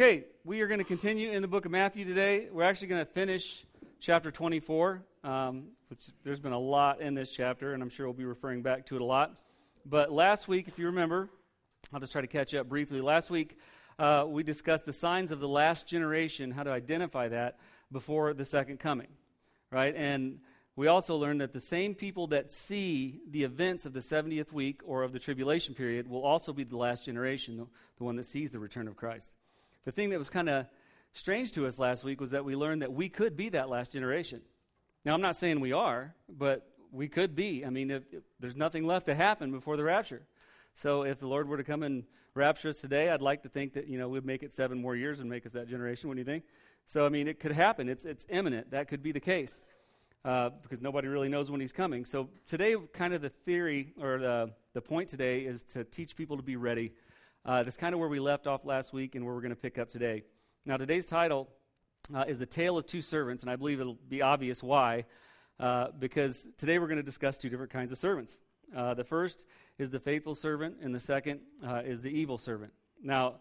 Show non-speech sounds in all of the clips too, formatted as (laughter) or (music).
Okay, we are going to continue in the book of Matthew today. We're actually going to finish chapter 24. Um, which, there's been a lot in this chapter, and I'm sure we'll be referring back to it a lot. But last week, if you remember, I'll just try to catch up briefly. Last week, uh, we discussed the signs of the last generation, how to identify that before the second coming, right? And we also learned that the same people that see the events of the 70th week or of the tribulation period will also be the last generation, the, the one that sees the return of Christ. The thing that was kind of strange to us last week was that we learned that we could be that last generation. Now, I'm not saying we are, but we could be. I mean, if, if there's nothing left to happen before the rapture. So if the Lord were to come and rapture us today, I'd like to think that, you know, we'd make it seven more years and make us that generation. What do you think? So, I mean, it could happen. It's, it's imminent. That could be the case uh, because nobody really knows when he's coming. So today, kind of the theory or the, the point today is to teach people to be ready. Uh, that's kind of where we left off last week and where we're going to pick up today. Now, today's title uh, is A Tale of Two Servants, and I believe it'll be obvious why, uh, because today we're going to discuss two different kinds of servants. Uh, the first is the faithful servant, and the second uh, is the evil servant. Now,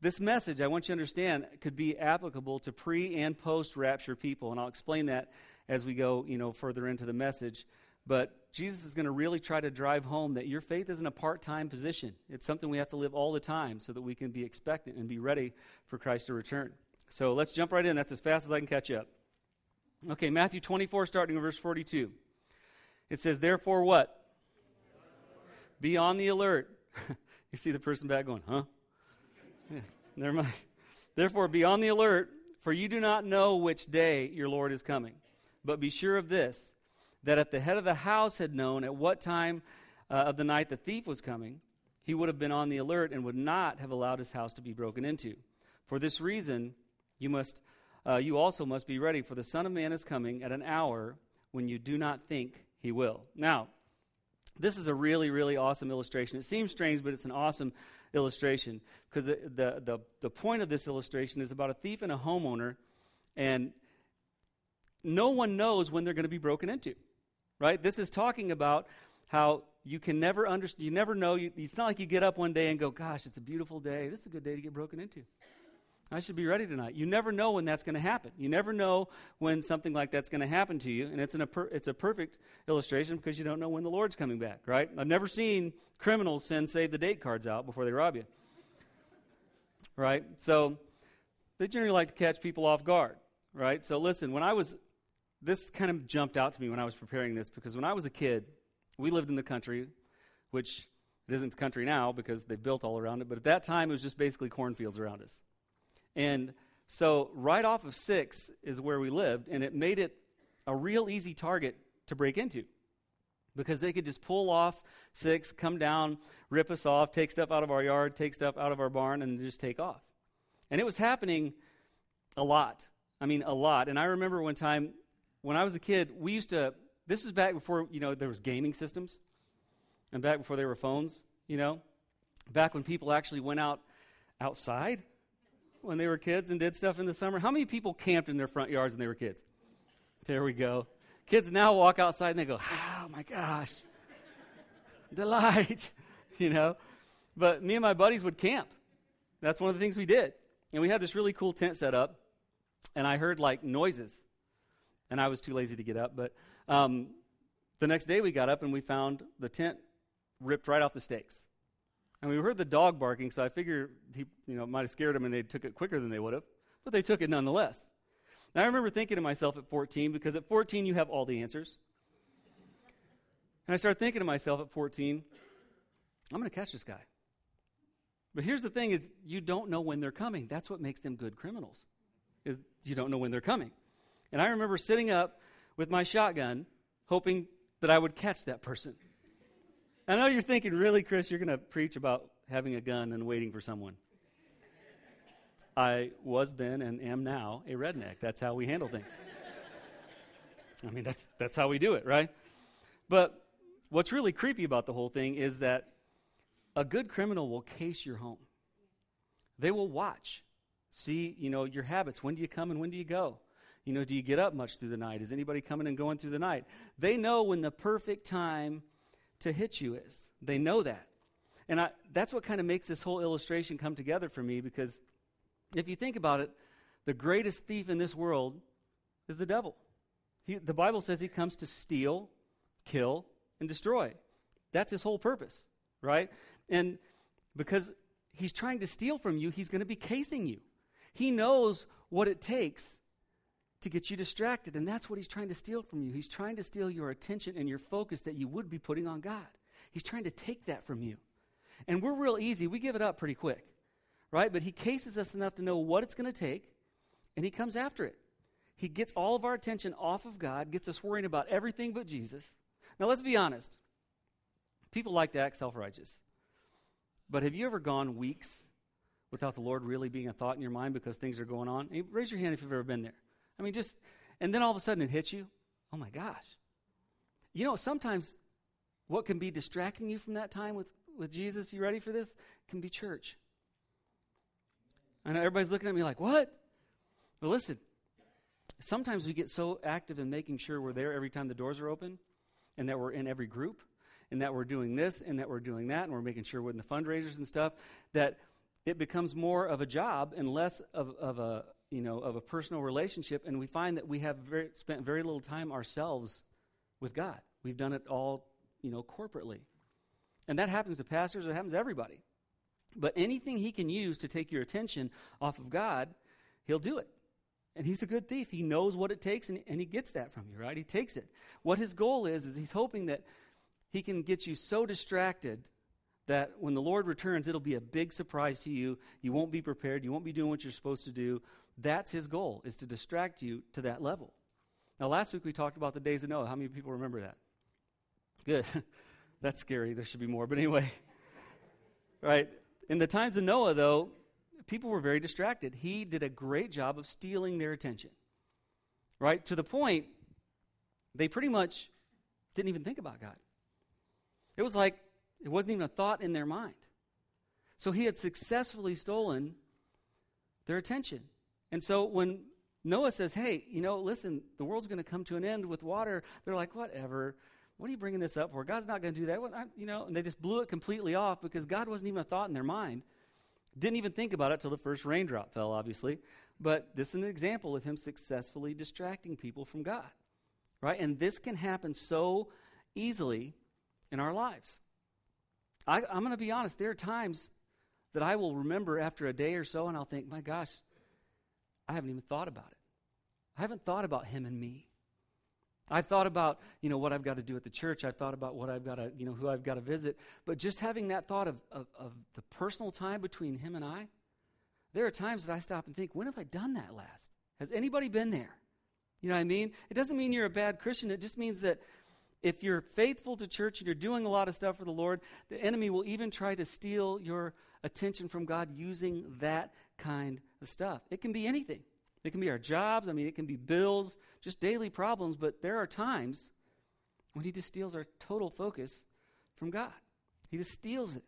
this message, I want you to understand, could be applicable to pre and post rapture people, and I'll explain that as we go, you know, further into the message. But Jesus is going to really try to drive home that your faith isn't a part-time position. It's something we have to live all the time so that we can be expectant and be ready for Christ to return. So let's jump right in. That's as fast as I can catch up. Okay, Matthew 24, starting in verse 42. It says, Therefore, what? Be on the alert. (laughs) you see the person back going, huh? Yeah, (laughs) never mind. Therefore, be on the alert, for you do not know which day your Lord is coming. But be sure of this that if the head of the house had known at what time uh, of the night the thief was coming, he would have been on the alert and would not have allowed his house to be broken into. For this reason, you must uh, you also must be ready, for the Son of Man is coming at an hour when you do not think he will. Now, this is a really, really awesome illustration. It seems strange, but it's an awesome illustration because the, the, the, the point of this illustration is about a thief and a homeowner, and no one knows when they're going to be broken into, right? This is talking about how you can never understand, you never know. You, it's not like you get up one day and go, gosh, it's a beautiful day. This is a good day to get broken into. I should be ready tonight. You never know when that's going to happen. You never know when something like that's going to happen to you. And it's, an, it's a perfect illustration because you don't know when the Lord's coming back, right? I've never seen criminals send save the date cards out before they rob you, right? So they generally like to catch people off guard, right? So listen, when I was, this kind of jumped out to me when I was preparing this because when I was a kid, we lived in the country, which it isn't the country now because they've built all around it, but at that time it was just basically cornfields around us. And so, right off of six is where we lived, and it made it a real easy target to break into because they could just pull off six, come down, rip us off, take stuff out of our yard, take stuff out of our barn, and just take off. And it was happening a lot. I mean, a lot. And I remember one time when I was a kid, we used to, this is back before, you know, there was gaming systems and back before there were phones, you know, back when people actually went out outside when they were kids and did stuff in the summer? How many people camped in their front yards when they were kids? There we go. Kids now walk outside and they go, oh my gosh, delight, (laughs) you know? But me and my buddies would camp. That's one of the things we did. And we had this really cool tent set up, and I heard like noises. And I was too lazy to get up. But um, the next day we got up and we found the tent ripped right off the stakes. And we heard the dog barking, so I figured he, you know, might have scared them and they took it quicker than they would have, but they took it nonetheless. Now I remember thinking to myself at 14, because at 14 you have all the answers. And I started thinking to myself at 14, I'm going to catch this guy. But here's the thing is you don't know when they're coming. That's what makes them good criminals. Is you don't know when they're coming. And I remember sitting up with my shotgun hoping that I would catch that person. I know you're thinking, really, Chris, you're going to preach about having a gun and waiting for someone. I was then and am now a redneck. That's how we handle things. I mean, that's, that's how we do it, right? But what's really creepy about the whole thing is that a good criminal will case your home. They will watch, see, you know, your habits. When do you come and when do you go? You know, do you get up much through the night? Is anybody coming and going through the night? They know when the perfect time to hit you is. They know that. And I, that's what kind of makes this whole illustration come together for me because If you think about it, the greatest thief in this world is the devil. He, the Bible says he comes to steal, kill, and destroy. That's his whole purpose, right? And because he's trying to steal from you, he's going to be casing you. He knows what it takes to get you distracted, and that's what he's trying to steal from you. He's trying to steal your attention and your focus that you would be putting on God. He's trying to take that from you. And we're real easy, we give it up pretty quick, right? But he cases us enough to know what it's going to take, and he comes after it. He gets all of our attention off of God, gets us worrying about everything but Jesus. Now, let's be honest. People like to act self righteous. But have you ever gone weeks without the Lord really being a thought in your mind because things are going on? raise your hand if you've ever been there. I mean, just, and then all of a sudden it hits you. Oh my gosh. You know, sometimes what can be distracting you from that time with, with Jesus, you ready for this? Can be church. I know everybody's looking at me like, what? Well, listen, sometimes we get so active in making sure we're there every time the doors are open and that we're in every group and that we're doing this and that we're doing that and we're making sure we're in the fundraisers and stuff that it becomes more of a job and less of, of a you know of a personal relationship and we find that we have very, spent very little time ourselves with god. We've done it all you know corporately. And that happens to pastors it happens to everybody. But anything he can use to take your attention off of god he'll do it. And he's a good thief. He knows what it takes and, and he gets that from you right? He takes it. What his goal is is he's hoping that he can get you so distracted that when the Lord returns, it'll be a big surprise to you. You won't be prepared. You won't be doing what you're supposed to do. That's his goal, is to distract you to that level. Now, last week we talked about the days of Noah. How many people remember that? Good. (laughs) That's scary. There should be more. But anyway, (laughs) right? In the times of Noah, though, people were very distracted. He did a great job of stealing their attention, right? To the point they pretty much didn't even think about God. It was like it wasn't even a thought in their mind. So he had successfully stolen their attention. And so when Noah says, hey, you know, listen, the world's going to come to an end with water, they're like, whatever. What are you bringing this up for? God's not going to do that. What, you know, and they just blew it completely off because God wasn't even a thought in their mind. Didn't even think about it till the first raindrop fell, obviously. But this is an example of him successfully distracting people from God. Right? And this can happen so easily in our lives. I, I'm going to be honest, there are times that I will remember after a day or so and I'll think, my gosh, I haven't even thought about it. I haven't thought about him and me. I've thought about, you know, what I've got to do at the church. I've thought about what I've got to, you know, who I've got to visit. But just having that thought of, of, of the personal time between him and I, there are times that I stop and think, when have I done that last? Has anybody been there? You know what I mean? It doesn't mean you're a bad Christian. It just means that if you're faithful to church and you're doing a lot of stuff for the Lord, the enemy will even try to steal your attention from God using that kind of stuff. It can be anything. It can be our jobs, I mean, it can be bills, just daily problems, but there are times when he just steals our total focus from God. He just steals it.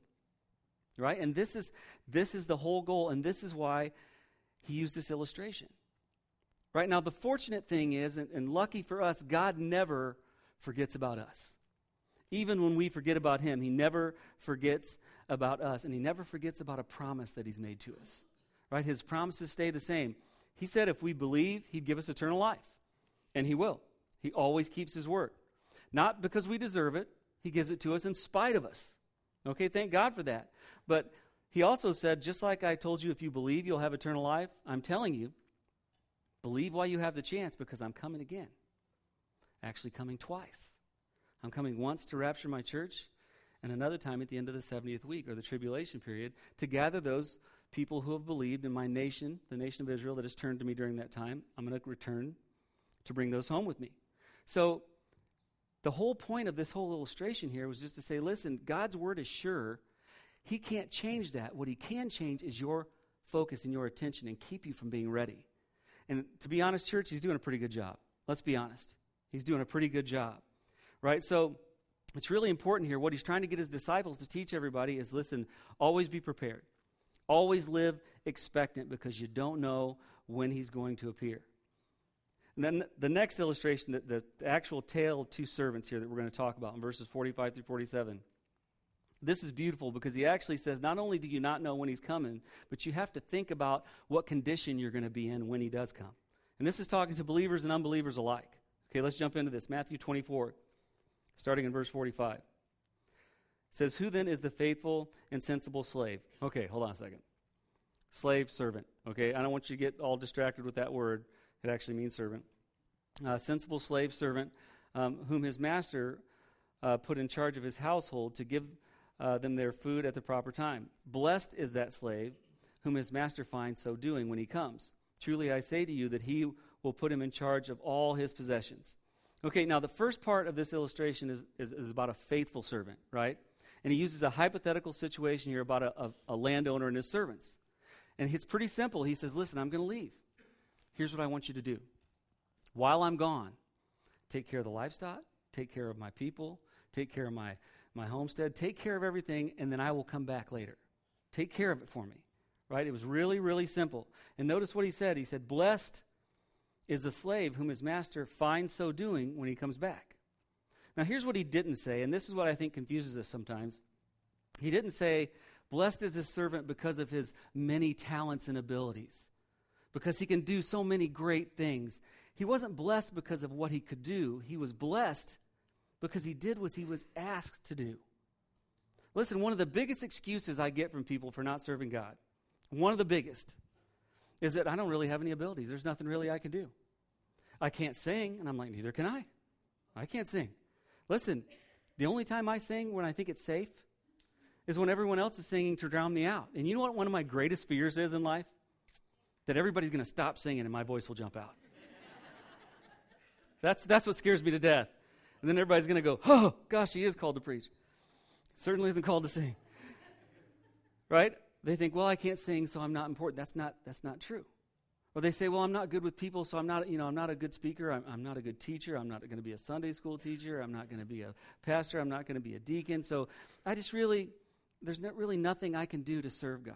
Right? And this is this is the whole goal and this is why he used this illustration. Right? Now the fortunate thing is and, and lucky for us, God never forgets about us. Even when we forget about him, he never forgets about us, and he never forgets about a promise that he's made to us. Right? His promises stay the same. He said if we believe, he'd give us eternal life, and he will. He always keeps his word. Not because we deserve it, he gives it to us in spite of us. Okay, thank God for that. But he also said, just like I told you, if you believe, you'll have eternal life, I'm telling you, believe while you have the chance because I'm coming again actually coming twice. I'm coming once to rapture my church, and another time at the end of the 70th week or the tribulation period to gather those people who have believed in my nation, the nation of Israel that has turned to me during that time. I'm going to return to bring those home with me. So, the whole point of this whole illustration here was just to say listen, God's word is sure. He can't change that. What he can change is your focus and your attention and keep you from being ready. And to be honest, church, he's doing a pretty good job. Let's be honest. He's doing a pretty good job, right? So it's really important here. What he's trying to get his disciples to teach everybody is listen, always be prepared. Always live expectant because you don't know when he's going to appear. And then the next illustration, the, the actual tale of two servants here that we're going to talk about in verses 45 through 47. This is beautiful because he actually says not only do you not know when he's coming, but you have to think about what condition you're going to be in when he does come. And this is talking to believers and unbelievers alike. Okay, let's jump into this. Matthew 24, starting in verse 45. Says, Who then is the faithful and sensible slave? Okay, hold on a second. Slave, servant. Okay, I don't want you to get all distracted with that word. It actually means servant. Uh, sensible slave, servant, um, whom his master uh, put in charge of his household to give uh, them their food at the proper time. Blessed is that slave whom his master finds so doing when he comes. Truly I say to you that he will put him in charge of all his possessions. Okay, now the first part of this illustration is, is, is about a faithful servant, right? And he uses a hypothetical situation here about a, a, a landowner and his servants. And it's pretty simple. He says, Listen, I'm going to leave. Here's what I want you to do. While I'm gone, take care of the livestock, take care of my people, take care of my my homestead, take care of everything, and then I will come back later. Take care of it for me. Right? It was really, really simple. And notice what he said. He said, Blessed is the slave whom his master finds so doing when he comes back. Now, here's what he didn't say, and this is what I think confuses us sometimes. He didn't say, Blessed is the servant because of his many talents and abilities, because he can do so many great things. He wasn't blessed because of what he could do, he was blessed because he did what he was asked to do. Listen, one of the biggest excuses I get from people for not serving God, one of the biggest, is that I don't really have any abilities. There's nothing really I can do. I can't sing, and I'm like, neither can I. I can't sing. Listen, the only time I sing when I think it's safe is when everyone else is singing to drown me out. And you know what one of my greatest fears is in life? That everybody's going to stop singing and my voice will jump out. that's, that's what scares me to death. And then everybody's going to go, oh, gosh, he is called to preach. Certainly isn't called to sing. Right? They think, well, I can't sing, so I'm not important. That's not, that's not true. Or they say, well, I'm not good with people, so I'm not, you know, I'm not a good speaker. I'm, I'm not a good teacher. I'm not going to be a Sunday school teacher. I'm not going to be a pastor. I'm not going to be a deacon. So I just really, there's not really nothing I can do to serve God.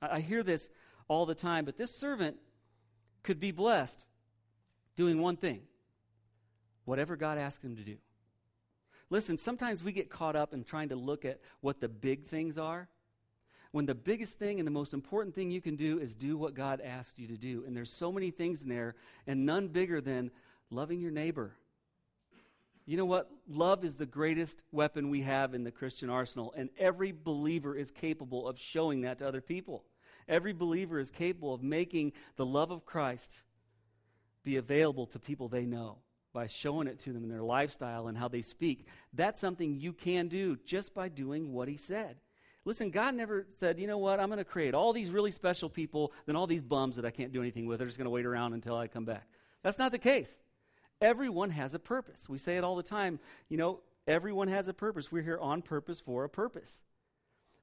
I, I hear this all the time, but this servant could be blessed doing one thing whatever God asked him to do. Listen, sometimes we get caught up in trying to look at what the big things are. When the biggest thing and the most important thing you can do is do what God asked you to do. And there's so many things in there, and none bigger than loving your neighbor. You know what? Love is the greatest weapon we have in the Christian arsenal, and every believer is capable of showing that to other people. Every believer is capable of making the love of Christ be available to people they know by showing it to them in their lifestyle and how they speak. That's something you can do just by doing what he said. Listen, God never said, you know what, I'm going to create all these really special people, then all these bums that I can't do anything with. They're just going to wait around until I come back. That's not the case. Everyone has a purpose. We say it all the time. You know, everyone has a purpose. We're here on purpose for a purpose.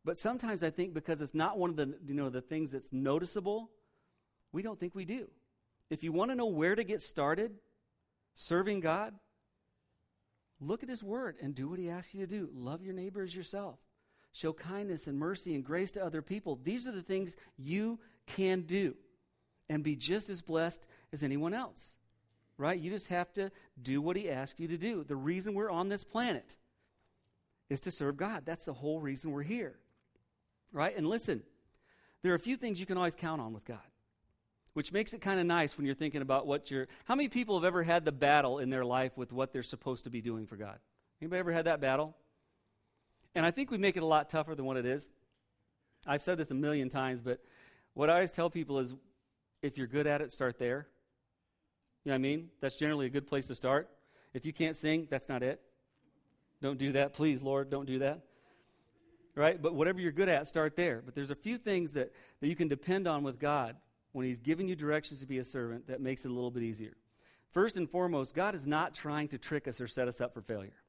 But sometimes I think because it's not one of the, you know, the things that's noticeable, we don't think we do. If you want to know where to get started, serving God, look at His Word and do what He asks you to do. Love your neighbor as yourself. Show kindness and mercy and grace to other people. These are the things you can do and be just as blessed as anyone else. Right? You just have to do what He asks you to do. The reason we're on this planet is to serve God. That's the whole reason we're here. Right? And listen, there are a few things you can always count on with God which makes it kind of nice when you're thinking about what you're. How many people have ever had the battle in their life with what they're supposed to be doing for God? Anybody ever had that battle? And I think we make it a lot tougher than what it is. I've said this a million times, but what I always tell people is if you're good at it, start there. You know what I mean? That's generally a good place to start. If you can't sing, that's not it. Don't do that. Please, Lord, don't do that. Right? But whatever you're good at, start there. But there's a few things that, that you can depend on with God when He's giving you directions to be a servant, that makes it a little bit easier. First and foremost, God is not trying to trick us or set us up for failure.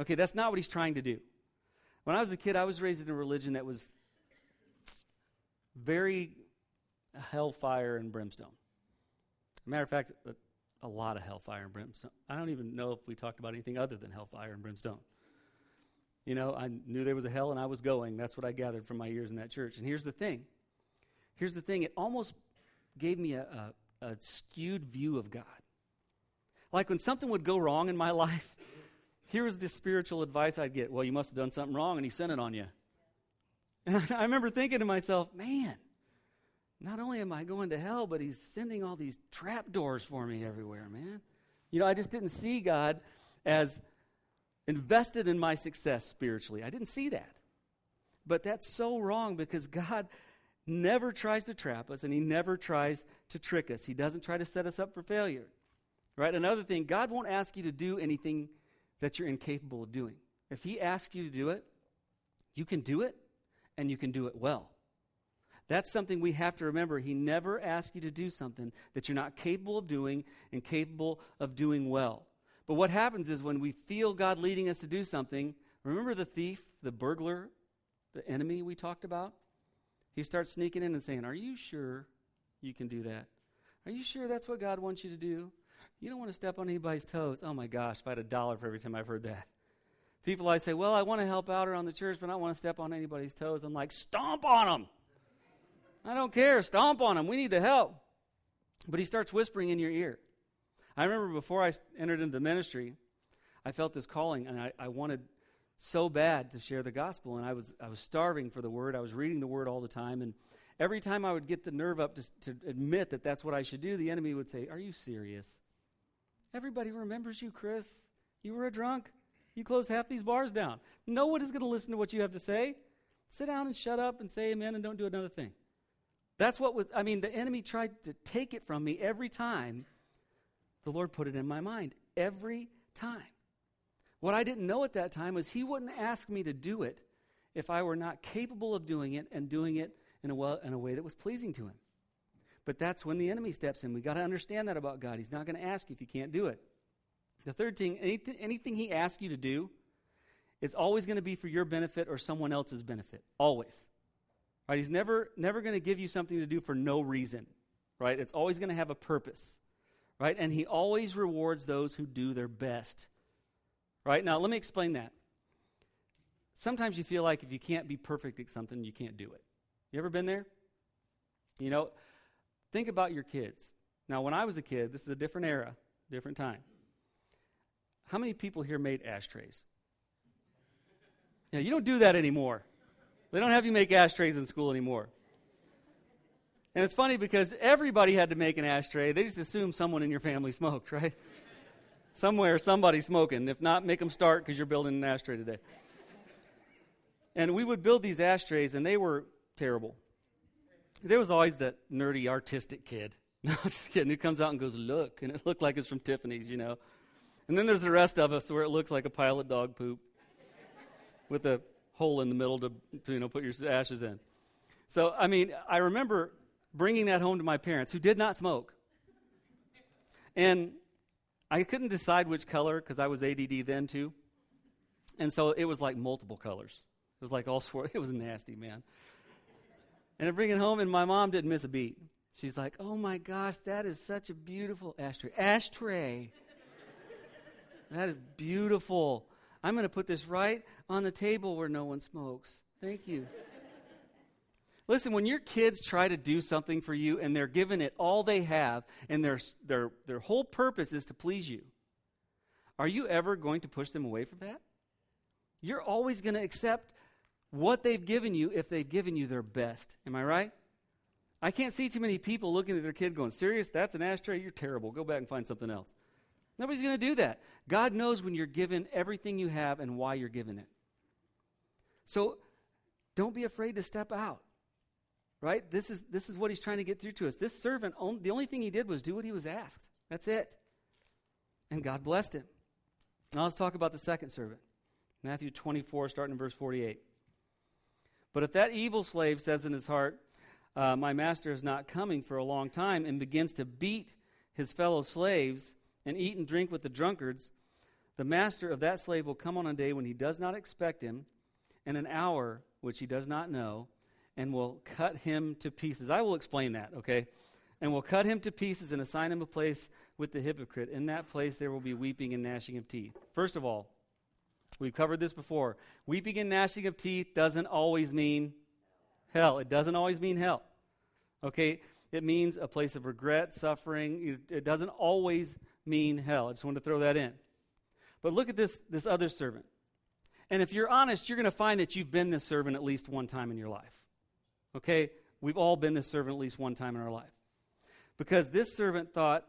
Okay, that's not what He's trying to do. When I was a kid, I was raised in a religion that was very hellfire and brimstone. matter of fact, a, a lot of hellfire and brimstone. I don't even know if we talked about anything other than hellfire and brimstone. You know, I knew there was a hell and I was going. That's what I gathered from my years in that church. And here's the thing Here's the thing it almost gave me a, a, a skewed view of God. Like when something would go wrong in my (laughs) life, here was the spiritual advice I'd get. Well, you must have done something wrong and he sent it on you. (laughs) And I remember thinking to myself, man, not only am I going to hell, but he's sending all these trap doors for me everywhere, man. You know, I just didn't see God as invested in my success spiritually. I didn't see that. But that's so wrong because God never tries to trap us and he never tries to trick us. He doesn't try to set us up for failure. Right? Another thing, God won't ask you to do anything that you're incapable of doing. If he asks you to do it, you can do it and you can do it well. That's something we have to remember. He never asks you to do something that you're not capable of doing and capable of doing well. But what happens is when we feel God leading us to do something, remember the thief, the burglar, the enemy we talked about? He starts sneaking in and saying, Are you sure you can do that? Are you sure that's what God wants you to do? You don't want to step on anybody's toes. Oh my gosh, if I had a dollar for every time I've heard that. People I say, Well, I want to help out around the church, but I don't want to step on anybody's toes. I'm like, Stomp on them. I don't care. Stomp on them. We need the help. But he starts whispering in your ear. I remember before I entered into ministry, I felt this calling, and I, I wanted so bad to share the gospel, and I was I was starving for the word. I was reading the word all the time, and every time I would get the nerve up to, to admit that that's what I should do, the enemy would say, "Are you serious? Everybody remembers you, Chris. You were a drunk. You closed half these bars down. No one is going to listen to what you have to say. Sit down and shut up and say amen and don't do another thing." That's what was. I mean, the enemy tried to take it from me every time the Lord put it in my mind every time. What I didn't know at that time was He wouldn't ask me to do it if I were not capable of doing it and doing it in a, well, in a way that was pleasing to Him. But that's when the enemy steps in. We've got to understand that about God. He's not going to ask you if you can't do it. The third thing, anything, anything He asks you to do, is always going to be for your benefit or someone else's benefit. Always. Right? He's never, never going to give you something to do for no reason. Right? It's always going to have a purpose right? And he always rewards those who do their best. Right? Now, let me explain that. Sometimes you feel like if you can't be perfect at something, you can't do it. You ever been there? You know, think about your kids. Now, when I was a kid, this is a different era, different time. How many people here made ashtrays? Yeah, you don't do that anymore. They don't have you make ashtrays in school anymore. And it's funny because everybody had to make an ashtray. They just assumed someone in your family smoked, right? Somewhere, somebody's smoking. If not, make them start because you're building an ashtray today. And we would build these ashtrays, and they were terrible. There was always that nerdy, artistic kid. (laughs) No, just kidding. Who comes out and goes, look. And it looked like it's from Tiffany's, you know. And then there's the rest of us where it looks like a pile of dog poop with a hole in the middle to, to you know, put your ashes in. So, I mean, I remember bringing that home to my parents, who did not smoke. And I couldn't decide which color because I was ADD then too. And so it was like multiple colors. It was like all swirl. (laughs) It was nasty, man. And I bring it home, and my mom didn't miss a beat. She's like, "Oh my gosh, that is such a beautiful ashtray. Ashtray. that is beautiful. I'm going to put this right on the table where no one smokes. Thank you." Listen, when your kids try to do something for you and they're giving it all they have and their, their, their whole purpose is to please you, are you ever going to push them away from that? You're always going to accept what they've given you if they've given you their best. Am I right? I can't see too many people looking at their kid going, Serious? That's an ashtray? You're terrible. Go back and find something else. Nobody's going to do that. God knows when you're given everything you have and why you're given it. So don't be afraid to step out right? This is, this is what he's trying to get through to us. This servant, the only thing he did was do what he was asked. That's it. And God blessed him. Now let's talk about the second servant. Matthew 24, starting in verse 48. But if that evil slave says in his heart, uh, My master is not coming for a long time, and begins to beat his fellow slaves and eat and drink with the drunkards, the master of that slave will come on a day when he does not expect him, and an hour which he does not know and will cut him to pieces. I will explain that, okay? And will cut him to pieces and assign him a place with the hypocrite. In that place there will be weeping and gnashing of teeth. First of all, we've covered this before. Weeping and gnashing of teeth doesn't always mean hell. It doesn't always mean hell. Okay? It means a place of regret, suffering. It doesn't always mean hell. I just wanted to throw that in. But look at this, this other servant. And if you're honest, you're going to find that you've been this servant at least one time in your life. Okay? We've all been this servant at least one time in our life. Because this servant thought,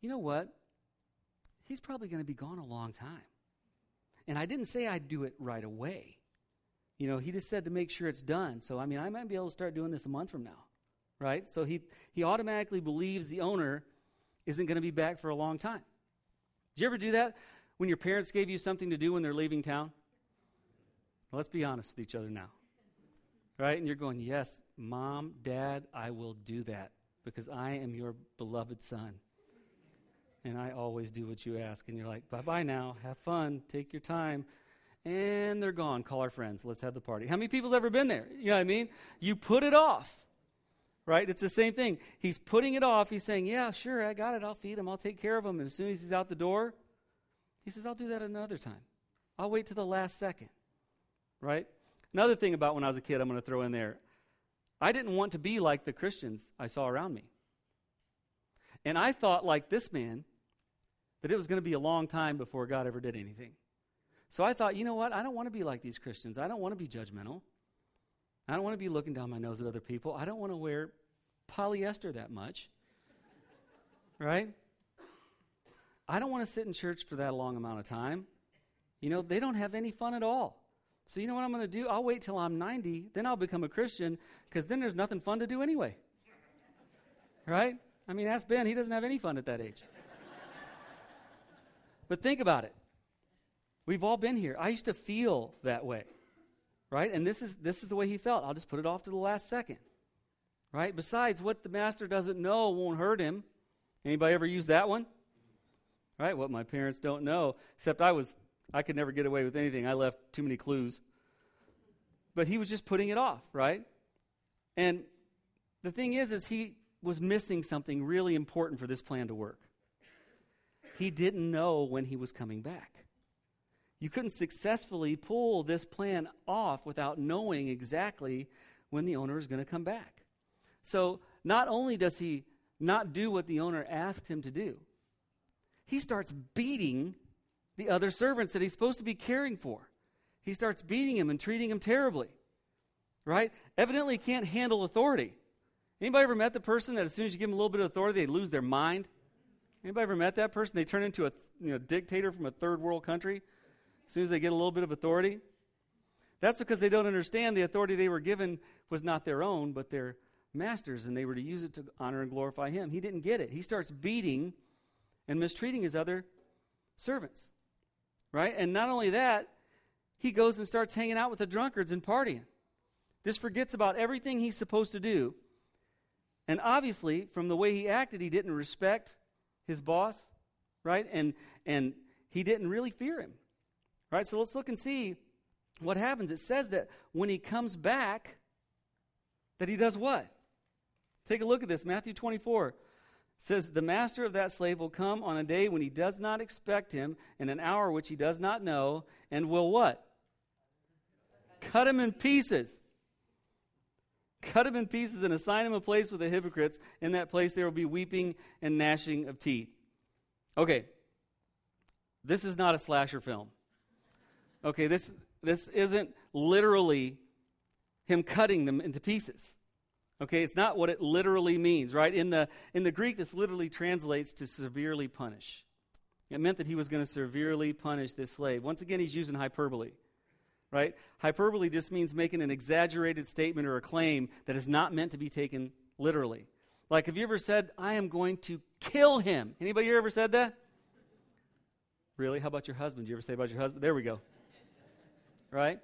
you know what? He's probably going to be gone a long time. And I didn't say I'd do it right away. You know, he just said to make sure it's done. So, I mean, I might be able to start doing this a month from now, right? So he, he automatically believes the owner isn't going to be back for a long time. Did you ever do that when your parents gave you something to do when they're leaving town? Well, let's be honest with each other now. Right? And you're going, Yes, mom, dad, I will do that because I am your beloved son. And I always do what you ask. And you're like, Bye bye now. Have fun. Take your time. And they're gone. Call our friends. Let's have the party. How many people's ever been there? You know what I mean? You put it off right? It's the same thing. He's putting it off. He's saying, Yeah, sure, I got it. I'll feed him. I'll take care of him. And as soon as he's out the door, he says, I'll do that another time. I'll wait to the last second, right? Another thing about when I was a kid, I'm going to throw in there. I didn't want to be like the Christians I saw around me. And I thought, like this man, that it was going to be a long time before God ever did anything. So I thought, you know what? I don't want to be like these Christians. I don't want to be judgmental. I don't want to be looking down my nose at other people. I don't want to wear polyester that much. (laughs) right? I don't want to sit in church for that long amount of time. You know, they don't have any fun at all. So, you know what I'm going to do? I'll wait till I'm 90, then I'll become a Christian, because then there's nothing fun to do anyway. (laughs) right? I mean, ask Ben, he doesn't have any fun at that age. But think about it. We've all been here. I used to feel that way right? And this is this is the way he felt. I'll just put it off to the last second. Right? Besides, what the master doesn't know won't hurt him. Anybody ever use that one? Right? What my parents don't know. Except I was I could never get away with anything. I left too many clues. But he was just putting it off, right? And the thing is is he was missing something really important for this plan to work. He didn't know when he was coming back. You couldn't successfully pull this plan off without knowing exactly when the owner is going to come back. So, not only does he not do what the owner asked him to do, he starts beating the other servants that he's supposed to be caring for. He starts beating him and treating him terribly. Right? Evidently can't handle authority. Anybody ever met the person that as soon as you give them a little bit of authority, they lose their mind? Anybody ever met that person? They turn into a you know, dictator from a third world country as soon as they get a little bit of authority. That's because they don't understand the authority they were given was not their own, but their master's, and they were to use it to honor and glorify him. He didn't get it. He starts beating and mistreating his other servants. Right? And not only that, he goes and starts hanging out with the drunkards and partying. Just forgets about everything he's supposed to do. And obviously, from the way he acted, he didn't respect his boss, right? And and he didn't really fear him. Right? So let's look and see what happens. It says that when he comes back, that he does what? Take a look at this. Matthew 24 says, The master of that slave will come on a day when he does not expect him, in an hour which he does not know, and will what? Cut him in pieces. Cut him in pieces and assign him a place with the hypocrites. In that place there will be weeping and gnashing of teeth. Okay, this is not a slasher film. Okay, this, this isn't literally him cutting them into pieces. Okay, it's not what it literally means, right? In the, in the Greek, this literally translates to severely punish. It meant that he was going to severely punish this slave. Once again, he's using hyperbole, right? Hyperbole just means making an exaggerated statement or a claim that is not meant to be taken literally. Like, have you ever said, I am going to kill him? Anybody here ever said that? Really? How about your husband? Did you ever say about your husband? There we go right?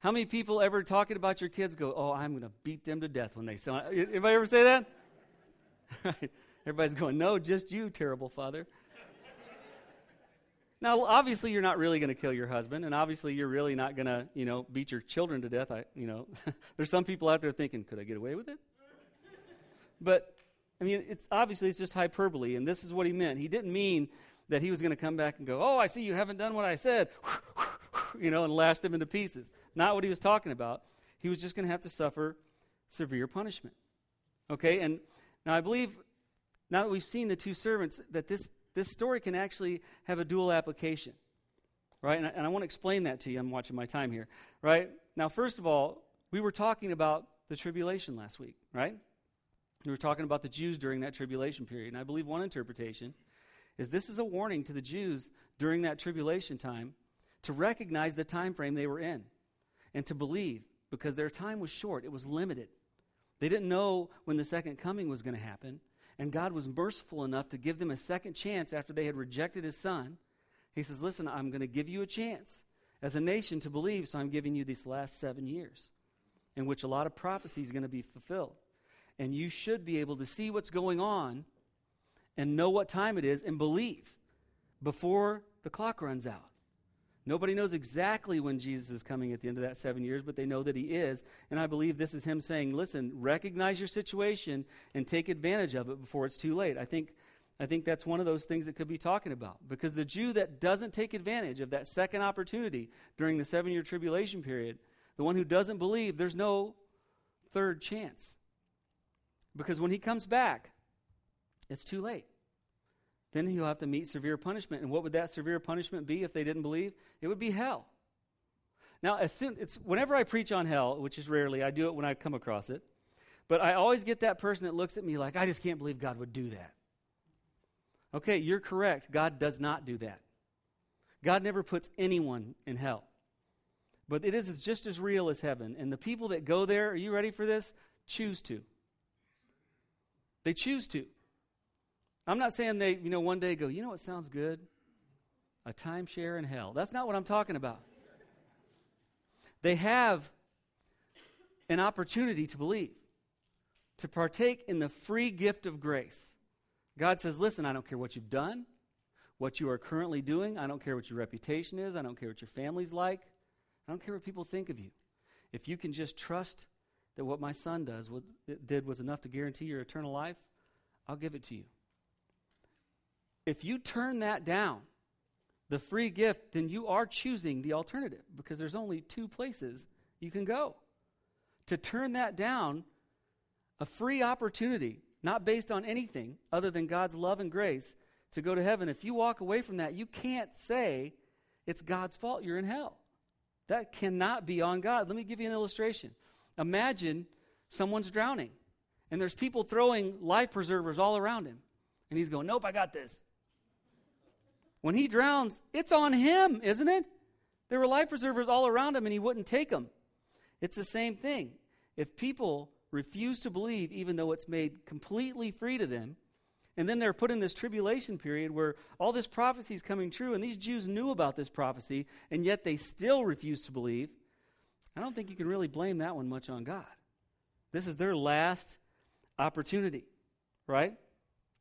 How many people ever talking about your kids go, "Oh, I'm going to beat them to death when they say"? Anybody ever say that? (laughs) right? Everybody's going, "No, just you, terrible father." Now, obviously, you're not really going to kill your husband, and obviously, you're really not going to, you know, beat your children to death. I, you know, (laughs) there's some people out there thinking, "Could I get away with it?" but I mean, it's obviously it's just hyperbole, and this is what he meant. He didn't mean that he was going to come back and go, "Oh, I see you haven't done what I said." (laughs) you know, and lashed him into pieces. Not what he was talking about. He was just going to have to suffer severe punishment. Okay, and now I believe now that we've seen the two servants, that this this story can actually have a dual application, right? And I, and I want to explain that to you. I'm watching my time here, right? Now, first of all, we were talking about the tribulation last week, right? We were talking about the Jews during that tribulation period. And I believe one interpretation is this is a warning to the Jews during that tribulation time to recognize the time frame they were in and to believe because their time was short, it was limited. They didn't know when the second coming was going to happen, and God was merciful enough to give them a second chance after they had rejected his son. He says, Listen, I'm going to give you a chance as a nation to believe, so I'm giving you these last seven years in which a lot of prophecy is going to be fulfilled. And you should be able to see what's going on and know what time it is and believe before the clock runs out. Nobody knows exactly when Jesus is coming at the end of that seven years, but they know that he is. And I believe this is him saying, listen, recognize your situation and take advantage of it before it's too late. I think, I think that's one of those things that could be talking about. Because the Jew that doesn't take advantage of that second opportunity during the seven year tribulation period, the one who doesn't believe, there's no third chance. Because when he comes back, it's too late. Then he'll have to meet severe punishment. And what would that severe punishment be if they didn't believe? It would be hell. Now, as soon it's whenever I preach on hell, which is rarely, I do it when I come across it. But I always get that person that looks at me like, I just can't believe God would do that. Okay, you're correct. God does not do that. God never puts anyone in hell. But it is just as real as heaven. And the people that go there, are you ready for this? Choose to. They choose to. I'm not saying they, you know, one day go, you know what sounds good? A timeshare in hell. That's not what I'm talking about. They have an opportunity to believe, to partake in the free gift of grace. God says, listen, I don't care what you've done, what you are currently doing. I don't care what your reputation is. I don't care what your family's like. I don't care what people think of you. If you can just trust that what my son does, what did was enough to guarantee your eternal life, I'll give it to you. If you turn that down, the free gift, then you are choosing the alternative because there's only two places you can go. To turn that down, a free opportunity, not based on anything other than God's love and grace, to go to heaven, if you walk away from that, you can't say it's God's fault you're in hell. That cannot be on God. Let me give you an illustration. Imagine someone's drowning, and there's people throwing life preservers all around him. And he's going, Nope, I got this. When he drowns, it's on him, isn't it? There were life preservers all around him and he wouldn't take them. It's the same thing. If people refuse to believe, even though it's made completely free to them, and then they're put in this tribulation period where all this prophecy is coming true, and these Jews knew about this prophecy, and yet they still refuse to believe. I don't think you can really blame that one much on God. This is their last opportunity, right?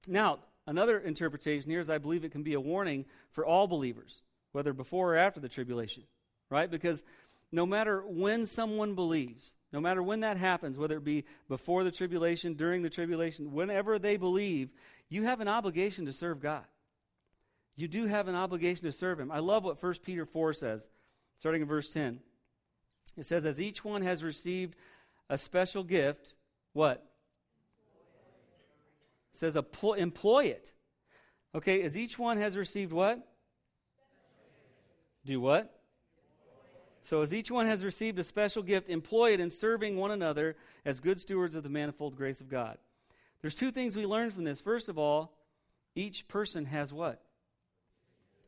Now, Another interpretation here is I believe it can be a warning for all believers, whether before or after the tribulation, right? Because no matter when someone believes, no matter when that happens, whether it be before the tribulation, during the tribulation, whenever they believe, you have an obligation to serve God. You do have an obligation to serve Him. I love what 1 Peter 4 says, starting in verse 10. It says, As each one has received a special gift, what? It says employ it. Okay, as each one has received what? Do what? So, as each one has received a special gift, employ it in serving one another as good stewards of the manifold grace of God. There's two things we learn from this. First of all, each person has what?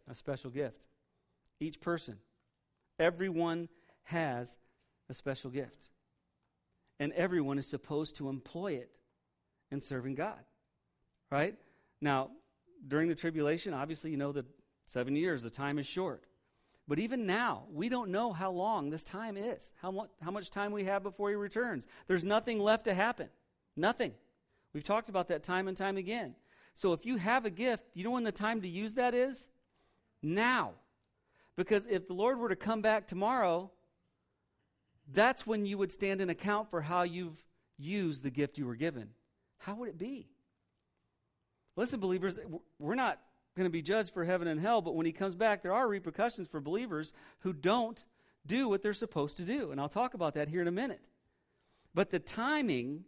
A special gift. Each person. Everyone has a special gift. And everyone is supposed to employ it in serving God right? Now, during the tribulation, obviously, you know that seven years, the time is short. But even now, we don't know how long this time is, how, how much time we have before he returns. There's nothing left to happen. Nothing. We've talked about that time and time again. So if you have a gift, you know when the time to use that is? Now. Because if the Lord were to come back tomorrow, that's when you would stand in account for how you've used the gift you were given. How would it be? Listen, believers, we're not going to be judged for heaven and hell, but when he comes back, there are repercussions for believers who don't do what they're supposed to do. And I'll talk about that here in a minute. But the timing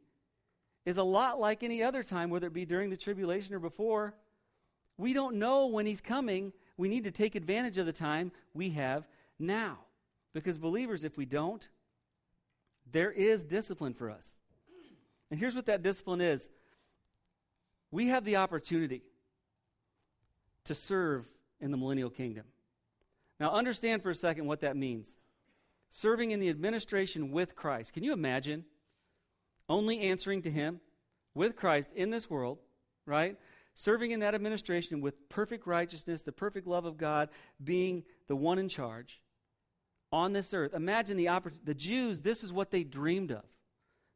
is a lot like any other time, whether it be during the tribulation or before. We don't know when He's coming. We need to take advantage of the time we have now. Because, believers, if we don't, there is discipline for us. And here's what that discipline is we have the opportunity to serve in the millennial kingdom. Now, understand for a second what that means. Serving in the administration with Christ. Can you imagine only answering to Him with Christ in this world, right? Serving in that administration with perfect righteousness, the perfect love of God, being the one in charge on this earth. Imagine the oppor- the Jews, this is what they dreamed of.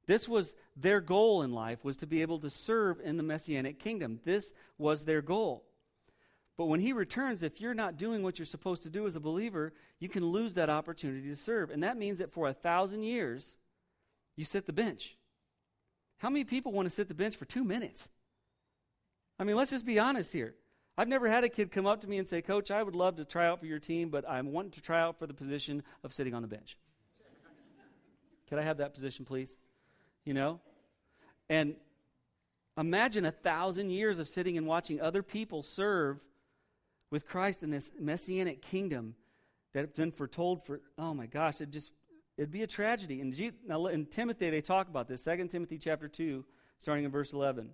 This was their goal in life was to be able to serve in the messianic kingdom. This was their goal. But when he returns, if you're not doing what you're supposed to do as a believer, you can lose that opportunity to serve. And that means that for a thousand years, you sit the bench. How many people want to sit the bench for two minutes? I mean, let's just be honest here. I've never had a kid come up to me and say, Coach, I would love to try out for your team, but I'm wanting to try out for the position of sitting on the bench. Could I have that position, please? You know? And imagine a thousand years of sitting and watching other people serve with Christ in this messianic kingdom that have been foretold for, oh my gosh, it just, it'd be a tragedy. And now in Timothy, they talk about this, 2 Timothy chapter 2, starting in verse 11.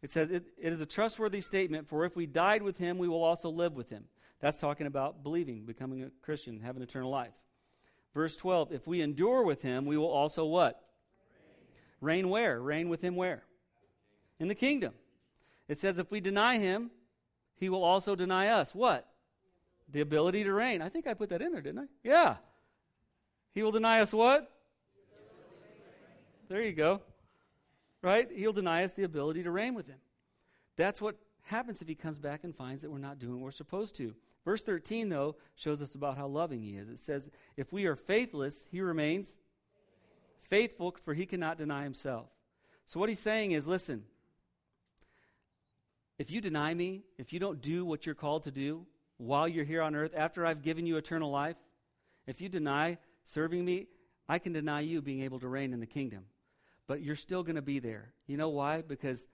It says, it, it is a trustworthy statement, for if we died with him, we will also live with him. That's talking about believing, becoming a Christian, having eternal life. Verse 12, if we endure with him, we will also what? Reign, where? Reign with him where? In the kingdom. It says, if we deny him, he will also deny us what? The ability to reign. I think I put that in there, didn't I? Yeah. He will deny us what? There you go. Right? He'll deny us the ability to reign with him. That's what happens if he comes back and finds that we're not doing what we're supposed to. Verse 13, though, shows us about how loving he is. It says, If we are faithless, he remains faithful, for he cannot deny himself. So, what he's saying is listen, if you deny me, if you don't do what you're called to do while you're here on earth, after I've given you eternal life, if you deny serving me, I can deny you being able to reign in the kingdom. But you're still going to be there. You know why? Because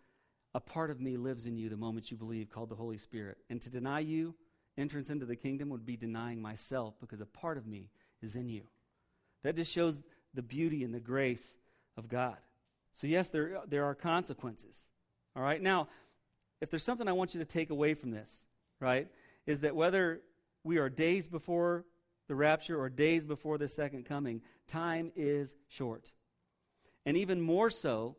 a part of me lives in you the moment you believe, called the Holy Spirit. And to deny you entrance into the kingdom would be denying myself because a part of me is in you. That just shows the beauty and the grace of God. So, yes, there, there are consequences. All right? Now, if there's something I want you to take away from this, right, is that whether we are days before the rapture or days before the second coming, time is short. And even more so,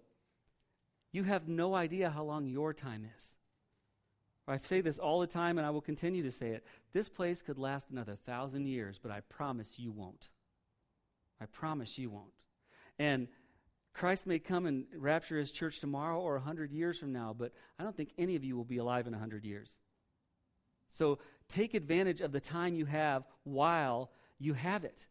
you have no idea how long your time is. I say this all the time, and I will continue to say it. This place could last another thousand years, but I promise you won't. I promise you won't. And Christ may come and rapture his church tomorrow or a hundred years from now, but I don't think any of you will be alive in a hundred years. So take advantage of the time you have while you have it.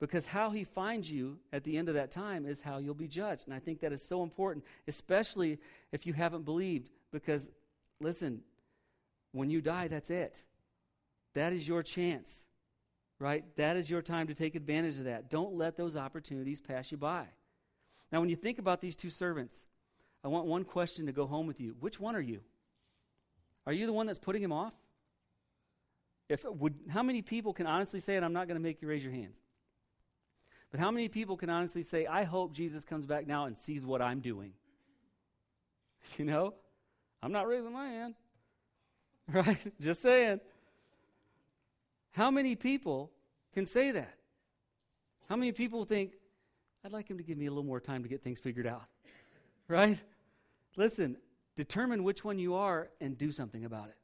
Because how he finds you at the end of that time is how you'll be judged. And I think that is so important, especially if you haven't believed. Because, listen, when you die, that's it. That is your chance, right? That is your time to take advantage of that. Don't let those opportunities pass you by. Now, when you think about these two servants, I want one question to go home with you. Which one are you? Are you the one that's putting him off? If would, how many people can honestly say, and I'm not going to make you raise your hands, but how many people can honestly say, I hope Jesus comes back now and sees what I'm doing? (laughs) You know, I'm not raising my hand, (laughs) right? Just saying. How many people can say that? How many people think, I'd like him to give me a little more time to get things figured out. (laughs) Right? Listen, determine which one you are and do something about it.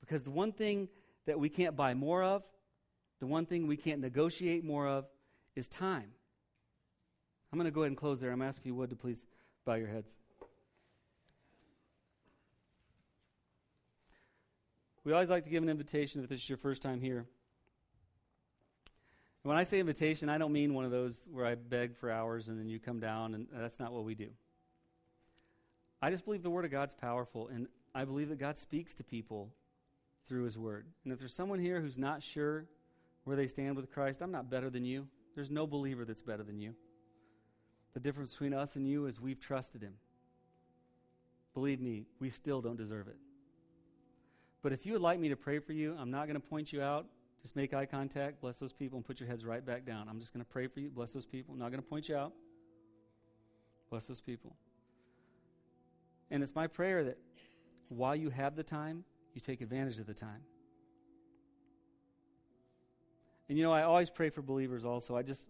Because the one thing that we can't buy more of, the one thing we can't negotiate more of, is time. I'm going to go ahead and close there. I'm asking you would to please bow your heads. We always like to give an invitation if this is your first time here. When I say invitation, I don't mean one of those where I beg for hours and then you come down, and that's not what we do. I just believe the Word of God's powerful, and I believe that God speaks to people through His Word. And if there's someone here who's not sure where they stand with Christ, I'm not better than you. There's no believer that's better than you. The difference between us and you is we've trusted Him. Believe me, we still don't deserve it. But if you would like me to pray for you, I'm not going to point you out. Just make eye contact, bless those people, and put your heads right back down. I'm just going to pray for you, bless those people. I'm not going to point you out. Bless those people. And it's my prayer that while you have the time, you take advantage of the time. And you know, I always pray for believers also. I just,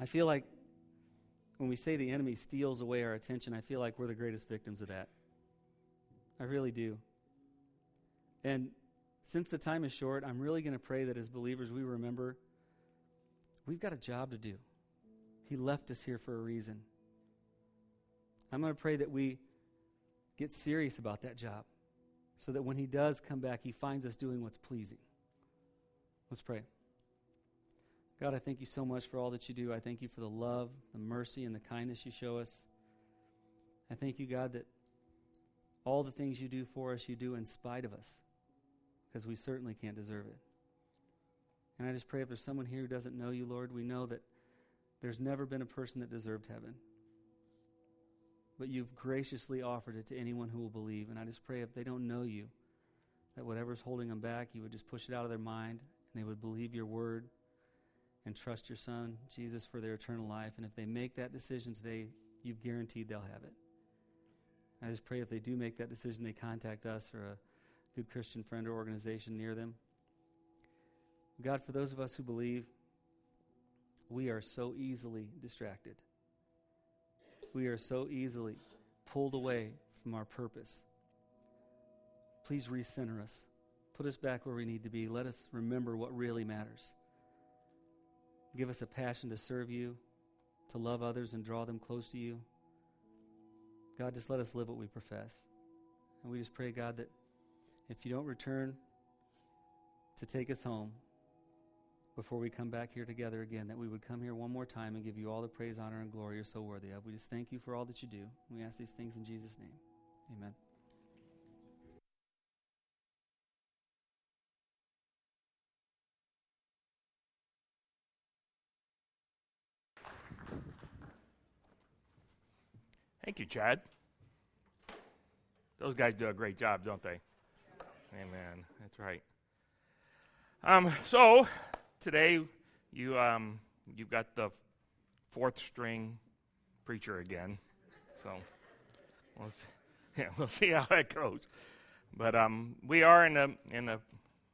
I feel like when we say the enemy steals away our attention, I feel like we're the greatest victims of that. I really do. And since the time is short, I'm really going to pray that as believers we remember we've got a job to do. He left us here for a reason. I'm going to pray that we get serious about that job so that when He does come back, He finds us doing what's pleasing. Let's pray. God, I thank you so much for all that you do. I thank you for the love, the mercy, and the kindness you show us. I thank you, God, that all the things you do for us, you do in spite of us, because we certainly can't deserve it. And I just pray if there's someone here who doesn't know you, Lord, we know that there's never been a person that deserved heaven. But you've graciously offered it to anyone who will believe. And I just pray if they don't know you, that whatever's holding them back, you would just push it out of their mind and they would believe your word and trust your Son, Jesus, for their eternal life. And if they make that decision today, you've guaranteed they'll have it. I just pray if they do make that decision, they contact us or a good Christian friend or organization near them. God, for those of us who believe, we are so easily distracted. We are so easily pulled away from our purpose. Please recenter us. Put us back where we need to be. Let us remember what really matters. Give us a passion to serve you, to love others and draw them close to you. God, just let us live what we profess. And we just pray, God, that if you don't return to take us home before we come back here together again, that we would come here one more time and give you all the praise, honor, and glory you're so worthy of. We just thank you for all that you do. We ask these things in Jesus' name. Amen. Thank you, Chad. Those guys do a great job, don't they? Amen. That's right. Um, so today you um, you've got the fourth string preacher again. So we'll see, (laughs) yeah, we'll see how that goes. But um, we are in a in a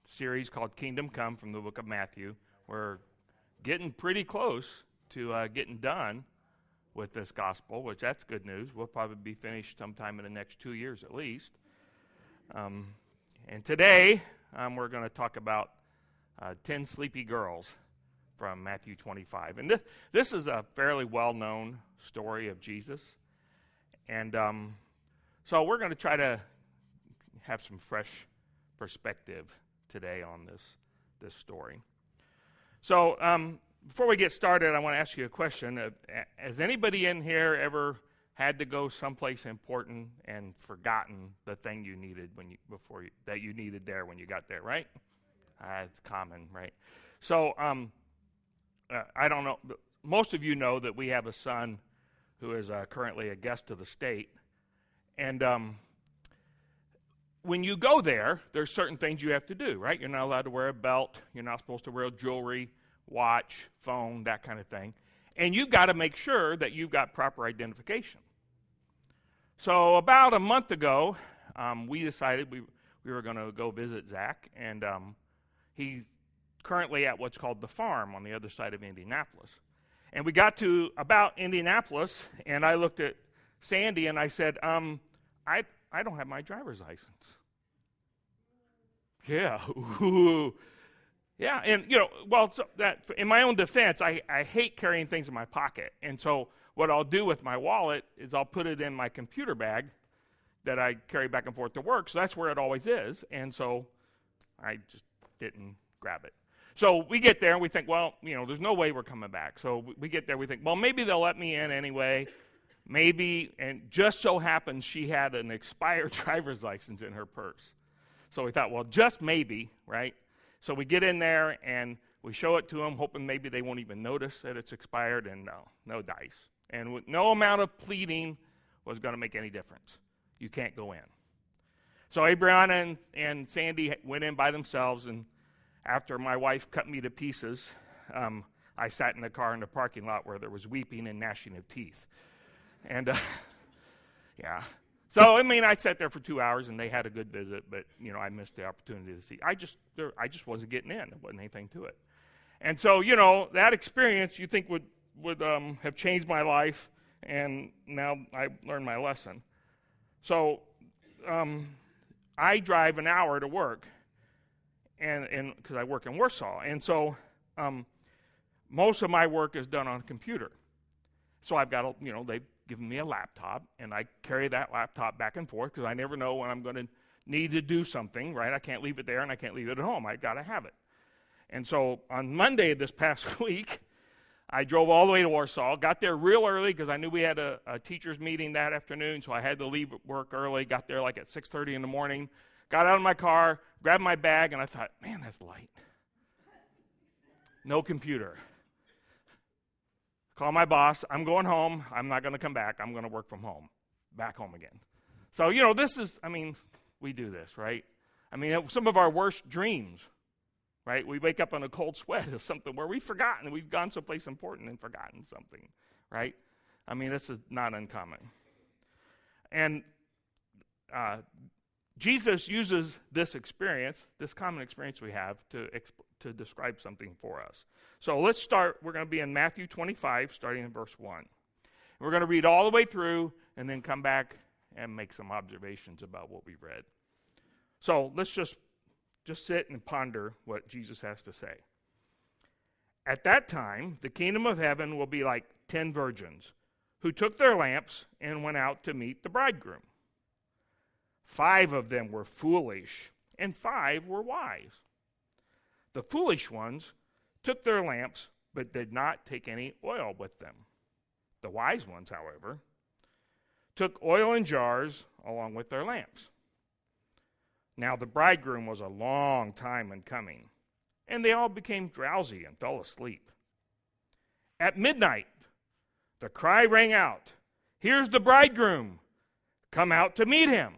series called Kingdom Come from the book of Matthew. We're getting pretty close to uh, getting done with this gospel, which that's good news. We'll probably be finished sometime in the next two years at least. Um, and today, um, we're going to talk about uh, 10 sleepy girls from Matthew 25. And this, this is a fairly well known story of Jesus. And um, so we're going to try to have some fresh perspective today on this, this story. So, um, before we get started, I want to ask you a question. Uh, has anybody in here ever had to go someplace important and forgotten the thing you needed when you before you, that you needed there when you got there? Right? Uh, it's common, right? So um, uh, I don't know. Most of you know that we have a son who is uh, currently a guest of the state, and um, when you go there, there's certain things you have to do. Right? You're not allowed to wear a belt. You're not supposed to wear jewelry watch, phone, that kind of thing. And you've got to make sure that you've got proper identification. So, about a month ago, um, we decided we, we were going to go visit Zach, and um, he's currently at what's called the farm on the other side of Indianapolis. And we got to about Indianapolis, and I looked at Sandy and I said, um, I, I don't have my driver's license. Yeah, (laughs) yeah, and you know, well, so that in my own defense, I, I hate carrying things in my pocket, and so what I'll do with my wallet is I'll put it in my computer bag that I carry back and forth to work. So that's where it always is, and so I just didn't grab it. So we get there and we think, well, you know, there's no way we're coming back. So we get there, we think, well, maybe they'll let me in anyway. Maybe, and just so happens she had an (laughs) expired driver's license in her purse. So we thought, well, just maybe, right? So we get in there and we show it to them, hoping maybe they won't even notice that it's expired, and no, no dice. And with no amount of pleading was going to make any difference. You can't go in. So Abriana and, and Sandy went in by themselves, and after my wife cut me to pieces, um, I sat in the car in the parking lot where there was weeping and gnashing of teeth. And uh, (laughs) yeah. So I mean, I sat there for two hours, and they had a good visit, but you know, I missed the opportunity to see. I just, there, I just wasn't getting in. There wasn't anything to it. And so, you know, that experience you think would would um, have changed my life, and now I learned my lesson. So, um, I drive an hour to work, and and because I work in Warsaw, and so um, most of my work is done on a computer. So I've got you know, they've given me a laptop, and I carry that laptop back and forth because I never know when I'm going to need to do something, right? I can't leave it there, and I can't leave it at home. I got to have it. And so on Monday this past (laughs) week, I drove all the way to Warsaw, got there real early because I knew we had a, a, teacher's meeting that afternoon, so I had to leave work early. Got there like at 6:30 in the morning. Got out of my car, grabbed my bag, and I thought, man, that's light. No computer. Call my boss. I'm going home. I'm not going to come back. I'm going to work from home. Back home again. So, you know, this is, I mean, we do this, right? I mean, some of our worst dreams, right? We wake up in a cold sweat or something where we've forgotten. We've gone someplace important and forgotten something, right? I mean, this is not uncommon. And uh, Jesus uses this experience, this common experience we have, to, exp- to describe something for us. So let's start. We're going to be in Matthew 25, starting in verse 1. We're going to read all the way through and then come back and make some observations about what we've read. So let's just, just sit and ponder what Jesus has to say. At that time, the kingdom of heaven will be like ten virgins who took their lamps and went out to meet the bridegroom. Five of them were foolish, and five were wise. The foolish ones took their lamps, but did not take any oil with them. The wise ones, however, took oil in jars along with their lamps. Now the bridegroom was a long time in coming, and they all became drowsy and fell asleep. At midnight, the cry rang out Here's the bridegroom! Come out to meet him!